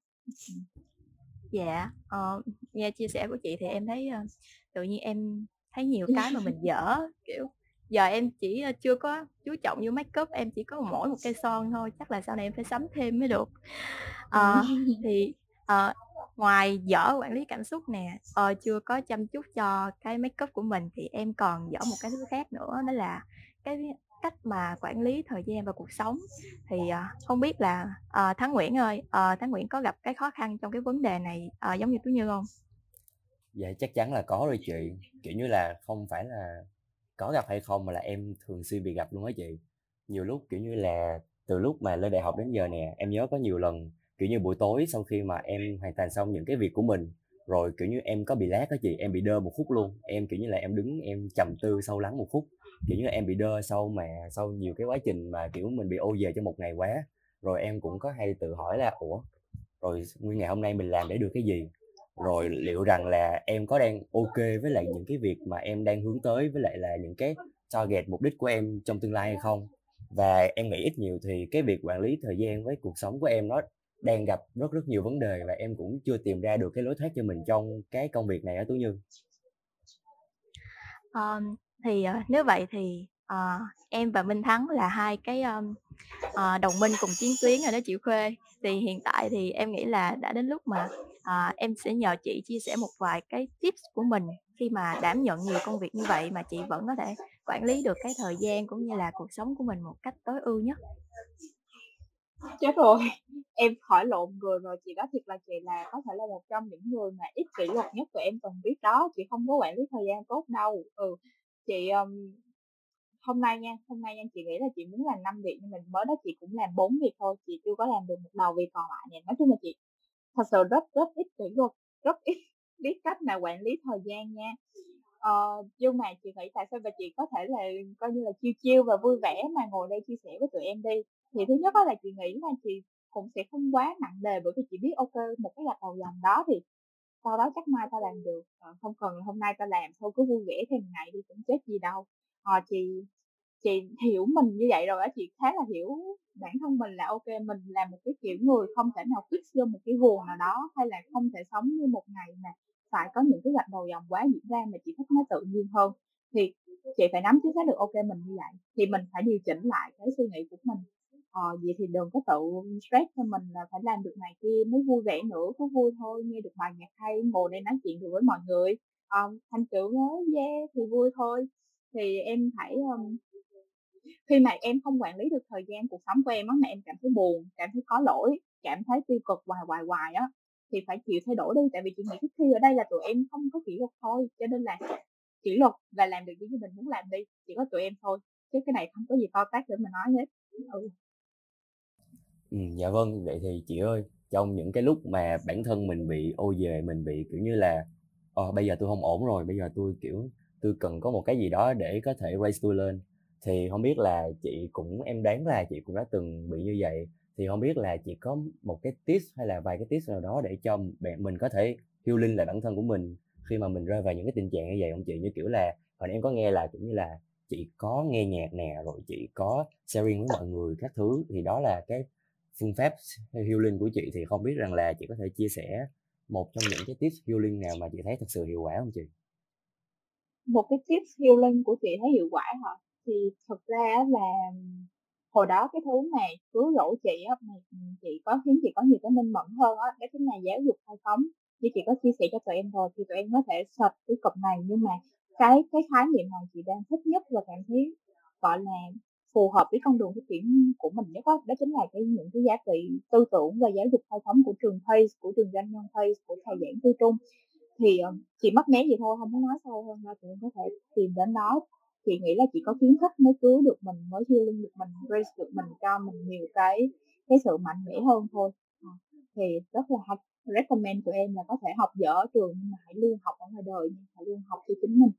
[SPEAKER 2] Dạ uh, nghe chia sẻ của chị thì em thấy uh, tự nhiên em thấy nhiều cái mà mình dở kiểu giờ em chỉ chưa có chú trọng vô make up em chỉ có mỗi một cây son thôi chắc là sau này em phải sắm thêm mới được. Uh, thì uh, ngoài dở quản lý cảm xúc nè uh, chưa có chăm chút cho cái make up của mình thì em còn dở một cái thứ khác nữa đó là cái cách mà quản lý thời gian và cuộc sống. Thì uh, không biết là uh, Thắng Nguyễn ơi uh, Thắng Nguyễn có gặp cái khó khăn trong cái vấn đề này uh, giống như Tú Như không?
[SPEAKER 1] Dạ chắc chắn là có rồi chị. Kiểu như là không phải là có gặp hay không mà là em thường xuyên bị gặp luôn á chị? Nhiều lúc, kiểu như là, từ lúc mà lên đại học đến giờ nè, em nhớ có nhiều lần, kiểu như buổi tối sau khi mà em hoàn thành xong những cái việc của mình, rồi, kiểu như, em có bị lát đó chị, em bị đơ một phút luôn. Em, kiểu như là, em đứng, em trầm tư sâu lắng một phút kiểu như là em bị đơ sau mà, sau nhiều cái quá trình mà, kiểu, mình bị ô về cho một ngày quá. Rồi em cũng có hay tự hỏi là, ủa, rồi nguyên ngày hôm nay mình làm để được cái gì? Rồi liệu rằng là em có đang ok với lại những cái việc mà em đang hướng tới với lại là những cái target mục đích của em trong tương lai hay không? Và em nghĩ ít nhiều thì cái việc quản lý thời gian với cuộc sống của em nó đang gặp rất rất nhiều vấn đề và em cũng chưa tìm ra được cái lối thoát cho mình trong cái công việc này á tú như.
[SPEAKER 2] Um, thì uh, nếu vậy thì uh, em và minh thắng là hai cái um, uh, đồng minh cùng chiến tuyến rồi đó chị khuê. Thì hiện tại thì em nghĩ là đã đến lúc mà à, em sẽ nhờ chị chia sẻ một vài cái tips của mình khi mà đảm nhận nhiều công việc như vậy mà chị vẫn có thể quản lý được cái thời gian cũng như là cuộc sống của mình một cách tối ưu nhất.
[SPEAKER 3] Chết rồi. Em hỏi lộn người rồi chị đó thiệt là chị là có thể là một trong những người mà ít kỷ luật nhất của em từng biết đó. Chị không có quản lý thời gian tốt đâu. Ừ chị um, hôm nay nha hôm nay nha chị nghĩ là chị muốn làm năm việc nhưng mình mới đó chị cũng làm bốn việc thôi chị chưa có làm được một đầu việc còn lại nè. Nói chung là chị thật sự rất rất ít kỷ luật rất ít biết cách nào quản lý thời gian nha. Ờ, nhưng mà chị nghĩ tại sao và chị có thể là coi như là chiêu chiêu và vui vẻ mà ngồi đây chia sẻ với tụi em đi? Thì thứ nhất đó là chị nghĩ là chị cũng sẽ không quá nặng đề bởi vì chị biết ok một cái gạch đầu dòng đó thì sau đó chắc mai ta làm được. Ờ, không cần hôm nay ta làm thôi cứ vui vẻ thêm ngày đi cũng chết gì đâu. Ờ, chị chị hiểu mình như vậy rồi á chị khá là hiểu bản thân mình là ok mình là một cái kiểu người không thể nào fix vô một cái guồng nào đó hay là không thể sống như một ngày mà phải có những cái gạch đầu dòng quá diễn ra mà chị thích nó tự nhiên hơn. Thì chị phải nắm chính xác được ok mình như vậy thì mình phải điều chỉnh lại cái suy nghĩ của mình. Ờ, vậy thì đừng có tự stress cho mình là phải làm được này kia mới vui vẻ nữa cứ vui thôi nghe được bài nhạc hay ngồi đây nói chuyện được với mọi người. Ờ, um, thành tựu mới yeah thì vui thôi. Thì em phải um, khi mà em không quản lý được thời gian cuộc sống của em á mà em cảm thấy buồn cảm thấy có lỗi cảm thấy tiêu cực hoài hoài hoài á thì phải chịu thay đổi đi. Tại vì chị nghĩ khi ở đây là tụi em không có kỷ luật thôi cho nên là kỷ luật và làm được những gì mình muốn làm đi chỉ có tụi em thôi chứ cái này không có gì to tát để mà nói hết. Ừ.
[SPEAKER 1] ừ dạ vâng vậy thì chị ơi trong những cái lúc mà bản thân mình bị ô về mình bị kiểu như là ờ, bây giờ tôi không ổn rồi bây giờ tôi kiểu tôi cần có một cái gì đó để có thể raise tôi lên thì không biết là chị cũng, em đoán là chị cũng đã từng bị như vậy, thì không biết là chị có một cái tips hay là vài cái tips nào đó để cho mình có thể healing lại bản thân của mình khi mà mình rơi vào những cái tình trạng như vậy không chị? Như kiểu là, hồi em có nghe là cũng như là, chị có nghe nhạc nè, rồi chị có sharing với mọi người các thứ, thì đó là cái phương pháp healing của chị. Thì không biết rằng là chị có thể chia sẻ một trong những cái tips healing nào mà chị thấy thật sự hiệu quả không chị?
[SPEAKER 3] Một cái tips healing của chị thấy hiệu quả hả? Thì thực ra là hồi đó cái thứ mà cứ rỗ chị á mà ừ, chị có khiến chị có nhiều cái minh mẫn hơn á đó chính là giáo dục khai phóng. Như chị có chia sẻ cho tụi em rồi thì tụi em có thể search cái cụm này nhưng mà cái cái khái niệm này chị đang thích nhất và cảm thấy gọi là phù hợp với con đường phát triển của mình nhất đó, đó chính là cái những cái giá trị tư tưởng và giáo dục khai phóng của trường PACE của trường doanh nhân PACE của thầy giảng tư trung. Thì ờ, chị mất mé gì thôi không muốn nói sâu hơn đâu tụi em có thể tìm đến đó chị nghĩ là chỉ có kiến thức mới cứu được mình mới healing được mình raise được mình cho mình nhiều cái cái sự mạnh mẽ hơn thôi. À, thì rất là học recommend tụi em là có thể học dở ở trường nhưng mà hãy luôn học ở ngoài đời nhưng hãy luôn học cho chính mình.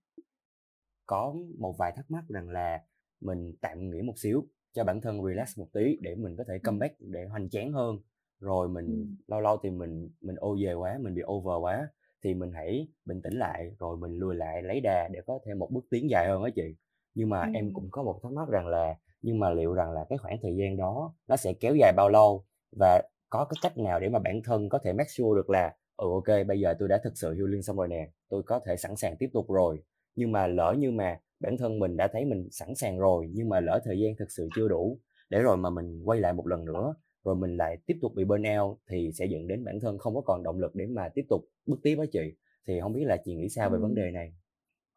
[SPEAKER 1] Có một vài thắc mắc rằng là mình tạm nghỉ một xíu cho bản thân relax một tí để mình có thể comeback để hoành tráng hơn. Rồi mình ừ. lâu lâu thì mình mình ô về quá mình bị over quá thì mình hãy bình tĩnh lại rồi mình lùi lại lấy đà để có thêm một bước tiến dài hơn á chị. Nhưng mà ừ. em cũng có một thắc mắc rằng là nhưng mà liệu rằng là cái khoảng thời gian đó nó sẽ kéo dài bao lâu? Và có cái cách nào để mà bản thân có thể make sure được là ừ ok bây giờ tôi đã thực sự healing xong rồi nè tôi có thể sẵn sàng tiếp tục rồi. Nhưng mà lỡ như mà bản thân mình đã thấy mình sẵn sàng rồi nhưng mà lỡ thời gian thực sự chưa đủ để rồi mà mình quay lại một lần nữa rồi mình lại tiếp tục bị burnout thì sẽ dẫn đến bản thân không có còn động lực để mà tiếp tục bước tiếp với chị thì không biết là chị nghĩ sao về vấn đề này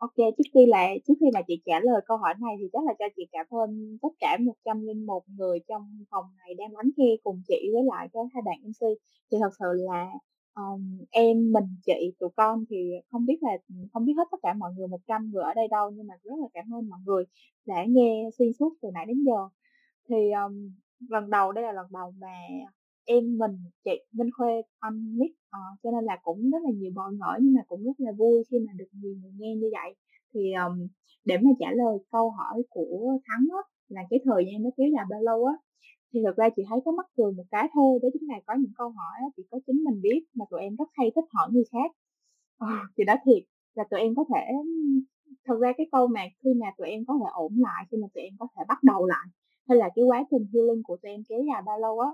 [SPEAKER 3] Ok, trước khi là trước khi mà chị trả lời câu hỏi này thì chắc là cho chị cảm ơn tất cả 101 người trong phòng này đang lắng nghe cùng chị với lại cái hai bạn MC. Thì thật sự là um, em mình chị tụi con thì không biết là không biết hết tất cả mọi người 100 người ở đây đâu nhưng mà rất là cảm ơn mọi người đã nghe xuyên suốt từ nãy đến giờ. Thì um, lần đầu đây là lần đầu mà em mình chị Minh Khuê anh biết à, ờ, cho nên là cũng rất là nhiều bỡ ngỡ nhưng mà cũng rất là vui khi mà được nhiều người nghe như vậy. Thì um, để mà trả lời câu hỏi của Thắng á, là cái thời gian nó kéo dài bao lâu á? Thì thực ra chị thấy có mắc cười một cái thôi đó chính là có những câu hỏi á, chỉ có chính mình biết mà tụi em rất hay thích hỏi người khác. À, thì đó thiệt là tụi em có thể thực ra cái câu mà khi mà tụi em có thể ổn lại khi mà tụi em có thể bắt đầu lại hay là cái quá trình healing của tụi em kéo dài bao lâu á?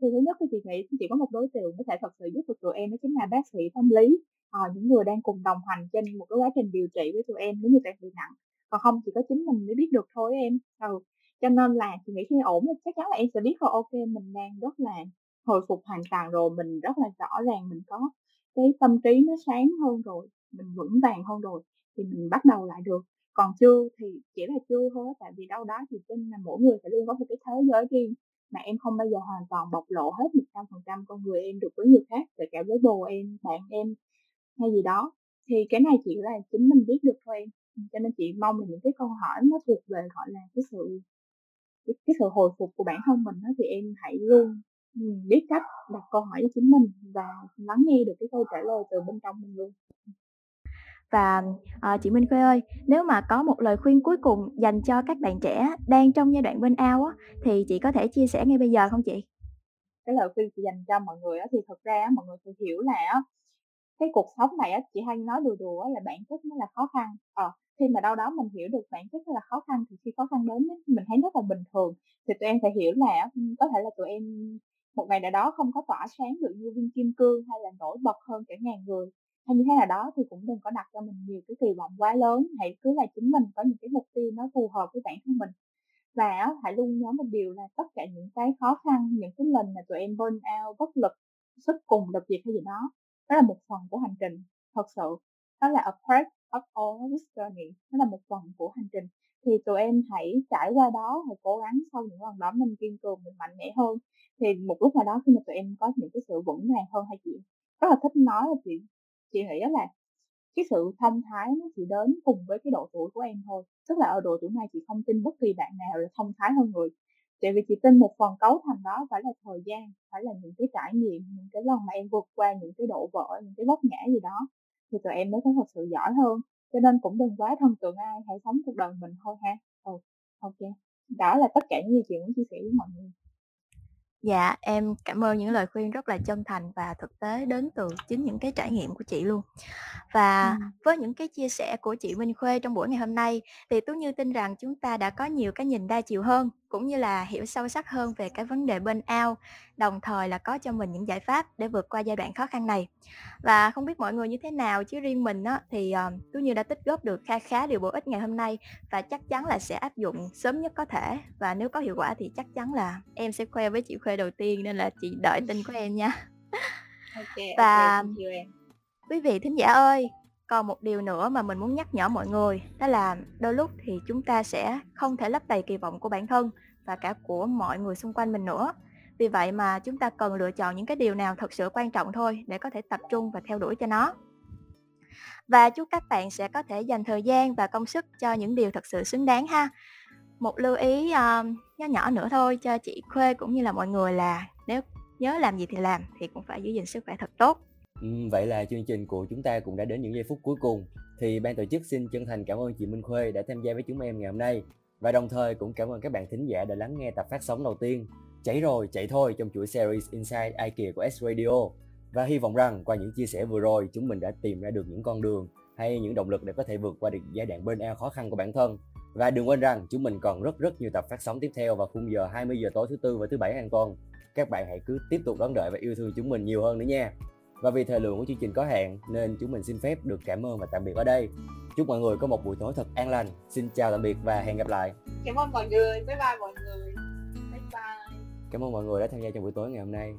[SPEAKER 3] Thì thứ nhất thì chị nghĩ chỉ có một đối tượng có thể thật sự giúp được tụi em đó chính là bác sĩ tâm lý à, những người đang cùng đồng hành trên một cái quá trình điều trị với tụi em nếu như tụi em bị nặng còn không chỉ có chính mình mới biết được thôi em. Ừ. cho nên là chị nghĩ khi ổn thì chắc chắn là em sẽ biết là ok mình đang rất là hồi phục hoàn toàn rồi mình rất là rõ ràng mình có cái tâm trí nó sáng hơn rồi mình vững vàng hơn rồi thì mình bắt đầu lại được còn chưa thì chỉ là chưa thôi tại vì đâu đó thì tin là mỗi người phải luôn có một cái thế giới riêng. Mà em không bao giờ hoàn toàn bộc lộ hết một trăm phần trăm con người em được với người khác kể cả với bồ em bạn em hay gì đó. Thì cái này chỉ là chính mình biết được thôi em. Cho nên chị mong là những cái câu hỏi nó thuộc về gọi là cái sự cái, cái sự hồi phục của bản thân mình đó, thì em hãy luôn ừ, biết cách đặt câu hỏi cho chính mình và lắng nghe được cái câu trả lời từ bên trong mình luôn
[SPEAKER 2] và à, chị Minh Khuê ơi, nếu mà có một lời khuyên cuối cùng dành cho các bạn trẻ đang trong giai đoạn bên ao á, thì chị có thể chia sẻ ngay bây giờ không chị?
[SPEAKER 3] Cái lời khuyên chị dành cho mọi người á, thì thật ra mọi người phải hiểu là á, cái cuộc sống này á, chị hay nói đùa đùa là bản chất nó là khó khăn. Ờ, khi mà đâu đó mình hiểu được bản chất nó là khó khăn thì khi khó khăn đến mình thấy rất là bình thường. Thì tụi em phải hiểu là có thể là tụi em một ngày nào đó không có tỏa sáng được như viên kim cương hay là nổi bật hơn cả ngàn người hay như thế nào đó thì cũng đừng có đặt cho mình nhiều cái kỳ vọng quá lớn. Hãy cứ là chính mình có những cái mục tiêu nó phù hợp với bản thân mình. Và hãy luôn nhớ một điều là tất cả những cái khó khăn, những cái lần mà tụi em burn out, bất lực, sức cùng lực việc hay gì đó đó là một phần của hành trình. Thật sự, đó là a part of all this journey. Nó là một phần của hành trình. Thì tụi em hãy trải qua đó hãy cố gắng sau những lần đó mình kiên cường, mình mạnh mẽ hơn. Thì một lúc nào đó khi mà tụi em có những cái sự vững vàng hơn hay chị rất là thích nói là chị chị nghĩ là cái sự thông thái nó chỉ đến cùng với cái độ tuổi của em thôi. Tức là ở độ tuổi này chị không tin bất kỳ bạn nào là thông thái hơn người. Tại vì chị tin một phần cấu thành đó phải là thời gian phải là những cái trải nghiệm những cái lần mà em vượt qua những cái độ vỡ những cái vấp ngã gì đó thì tụi em mới có thật sự giỏi hơn. Cho nên cũng đừng quá thần tượng ai hãy sống cuộc đời mình thôi ha. Ừ, ok. Đó là tất cả những gì chị muốn chia sẻ với mọi người.
[SPEAKER 2] Dạ, em cảm ơn những lời khuyên rất là chân thành và thực tế đến từ chính những cái trải nghiệm của chị luôn. Và Ừm. với những cái chia sẻ của chị Minh Khuê trong buổi ngày hôm nay thì Tú Như tin rằng chúng ta đã có nhiều cái nhìn đa chiều hơn cũng như là hiểu sâu sắc hơn về cái vấn đề burnout, đồng thời là có cho mình những giải pháp để vượt qua giai đoạn khó khăn này. Và không biết mọi người như thế nào chứ riêng mình á thì ờ, Tú Như đã tích góp được kha khá điều bổ ích ngày hôm nay và chắc chắn là sẽ áp dụng sớm nhất có thể và nếu có hiệu quả thì chắc chắn là em sẽ khoe với chị Khuê đầu tiên nên là chị đợi tin của em nha.
[SPEAKER 3] Ok,
[SPEAKER 2] Và
[SPEAKER 3] you em.
[SPEAKER 2] Quý vị thính giả ơi, còn một điều nữa mà mình muốn nhắc nhở mọi người, đó là đôi lúc thì chúng ta sẽ không thể lấp đầy kỳ vọng của bản thân và cả của mọi người xung quanh mình nữa. Vì vậy mà chúng ta cần lựa chọn những cái điều nào thật sự quan trọng thôi để có thể tập trung và theo đuổi cho nó. Và chúc các bạn sẽ có thể dành thời gian và công sức cho những điều thật sự xứng đáng ha. Một lưu ý ờ, uh, nhỏ nhỏ nữa thôi cho chị Khuê cũng như là mọi người là nếu nhớ làm gì thì làm thì cũng phải giữ gìn sức khỏe thật tốt
[SPEAKER 1] ừ, vậy là chương trình của chúng ta cũng đã đến những giây phút cuối cùng thì ban tổ chức xin chân thành cảm ơn chị Minh Khuê đã tham gia với chúng em ngày hôm nay và đồng thời cũng cảm ơn các bạn thính giả đã lắng nghe tập phát sóng đầu tiên Chảy rồi, chạy thôi trong chuỗi series Inside IKEA của S Radio và hy vọng rằng qua những chia sẻ vừa rồi chúng mình đã tìm ra được những con đường hay những động lực để có thể vượt qua được giai đoạn bên eo khó khăn của bản thân và đừng quên rằng chúng mình còn rất rất nhiều tập phát sóng tiếp theo vào khung giờ 20 giờ tối thứ tư và thứ bảy hàng tuần. Các bạn hãy cứ tiếp tục đón đợi và yêu thương chúng mình nhiều hơn nữa nha. Và vì thời lượng của chương trình có hạn nên chúng mình xin phép được cảm ơn và tạm biệt ở đây. Chúc mọi người có một buổi tối thật an lành. Xin chào tạm biệt và hẹn gặp lại.
[SPEAKER 3] Cảm ơn mọi người. Bye bye mọi người. Bye bye.
[SPEAKER 1] Cảm ơn mọi người đã tham gia trong buổi tối ngày hôm nay.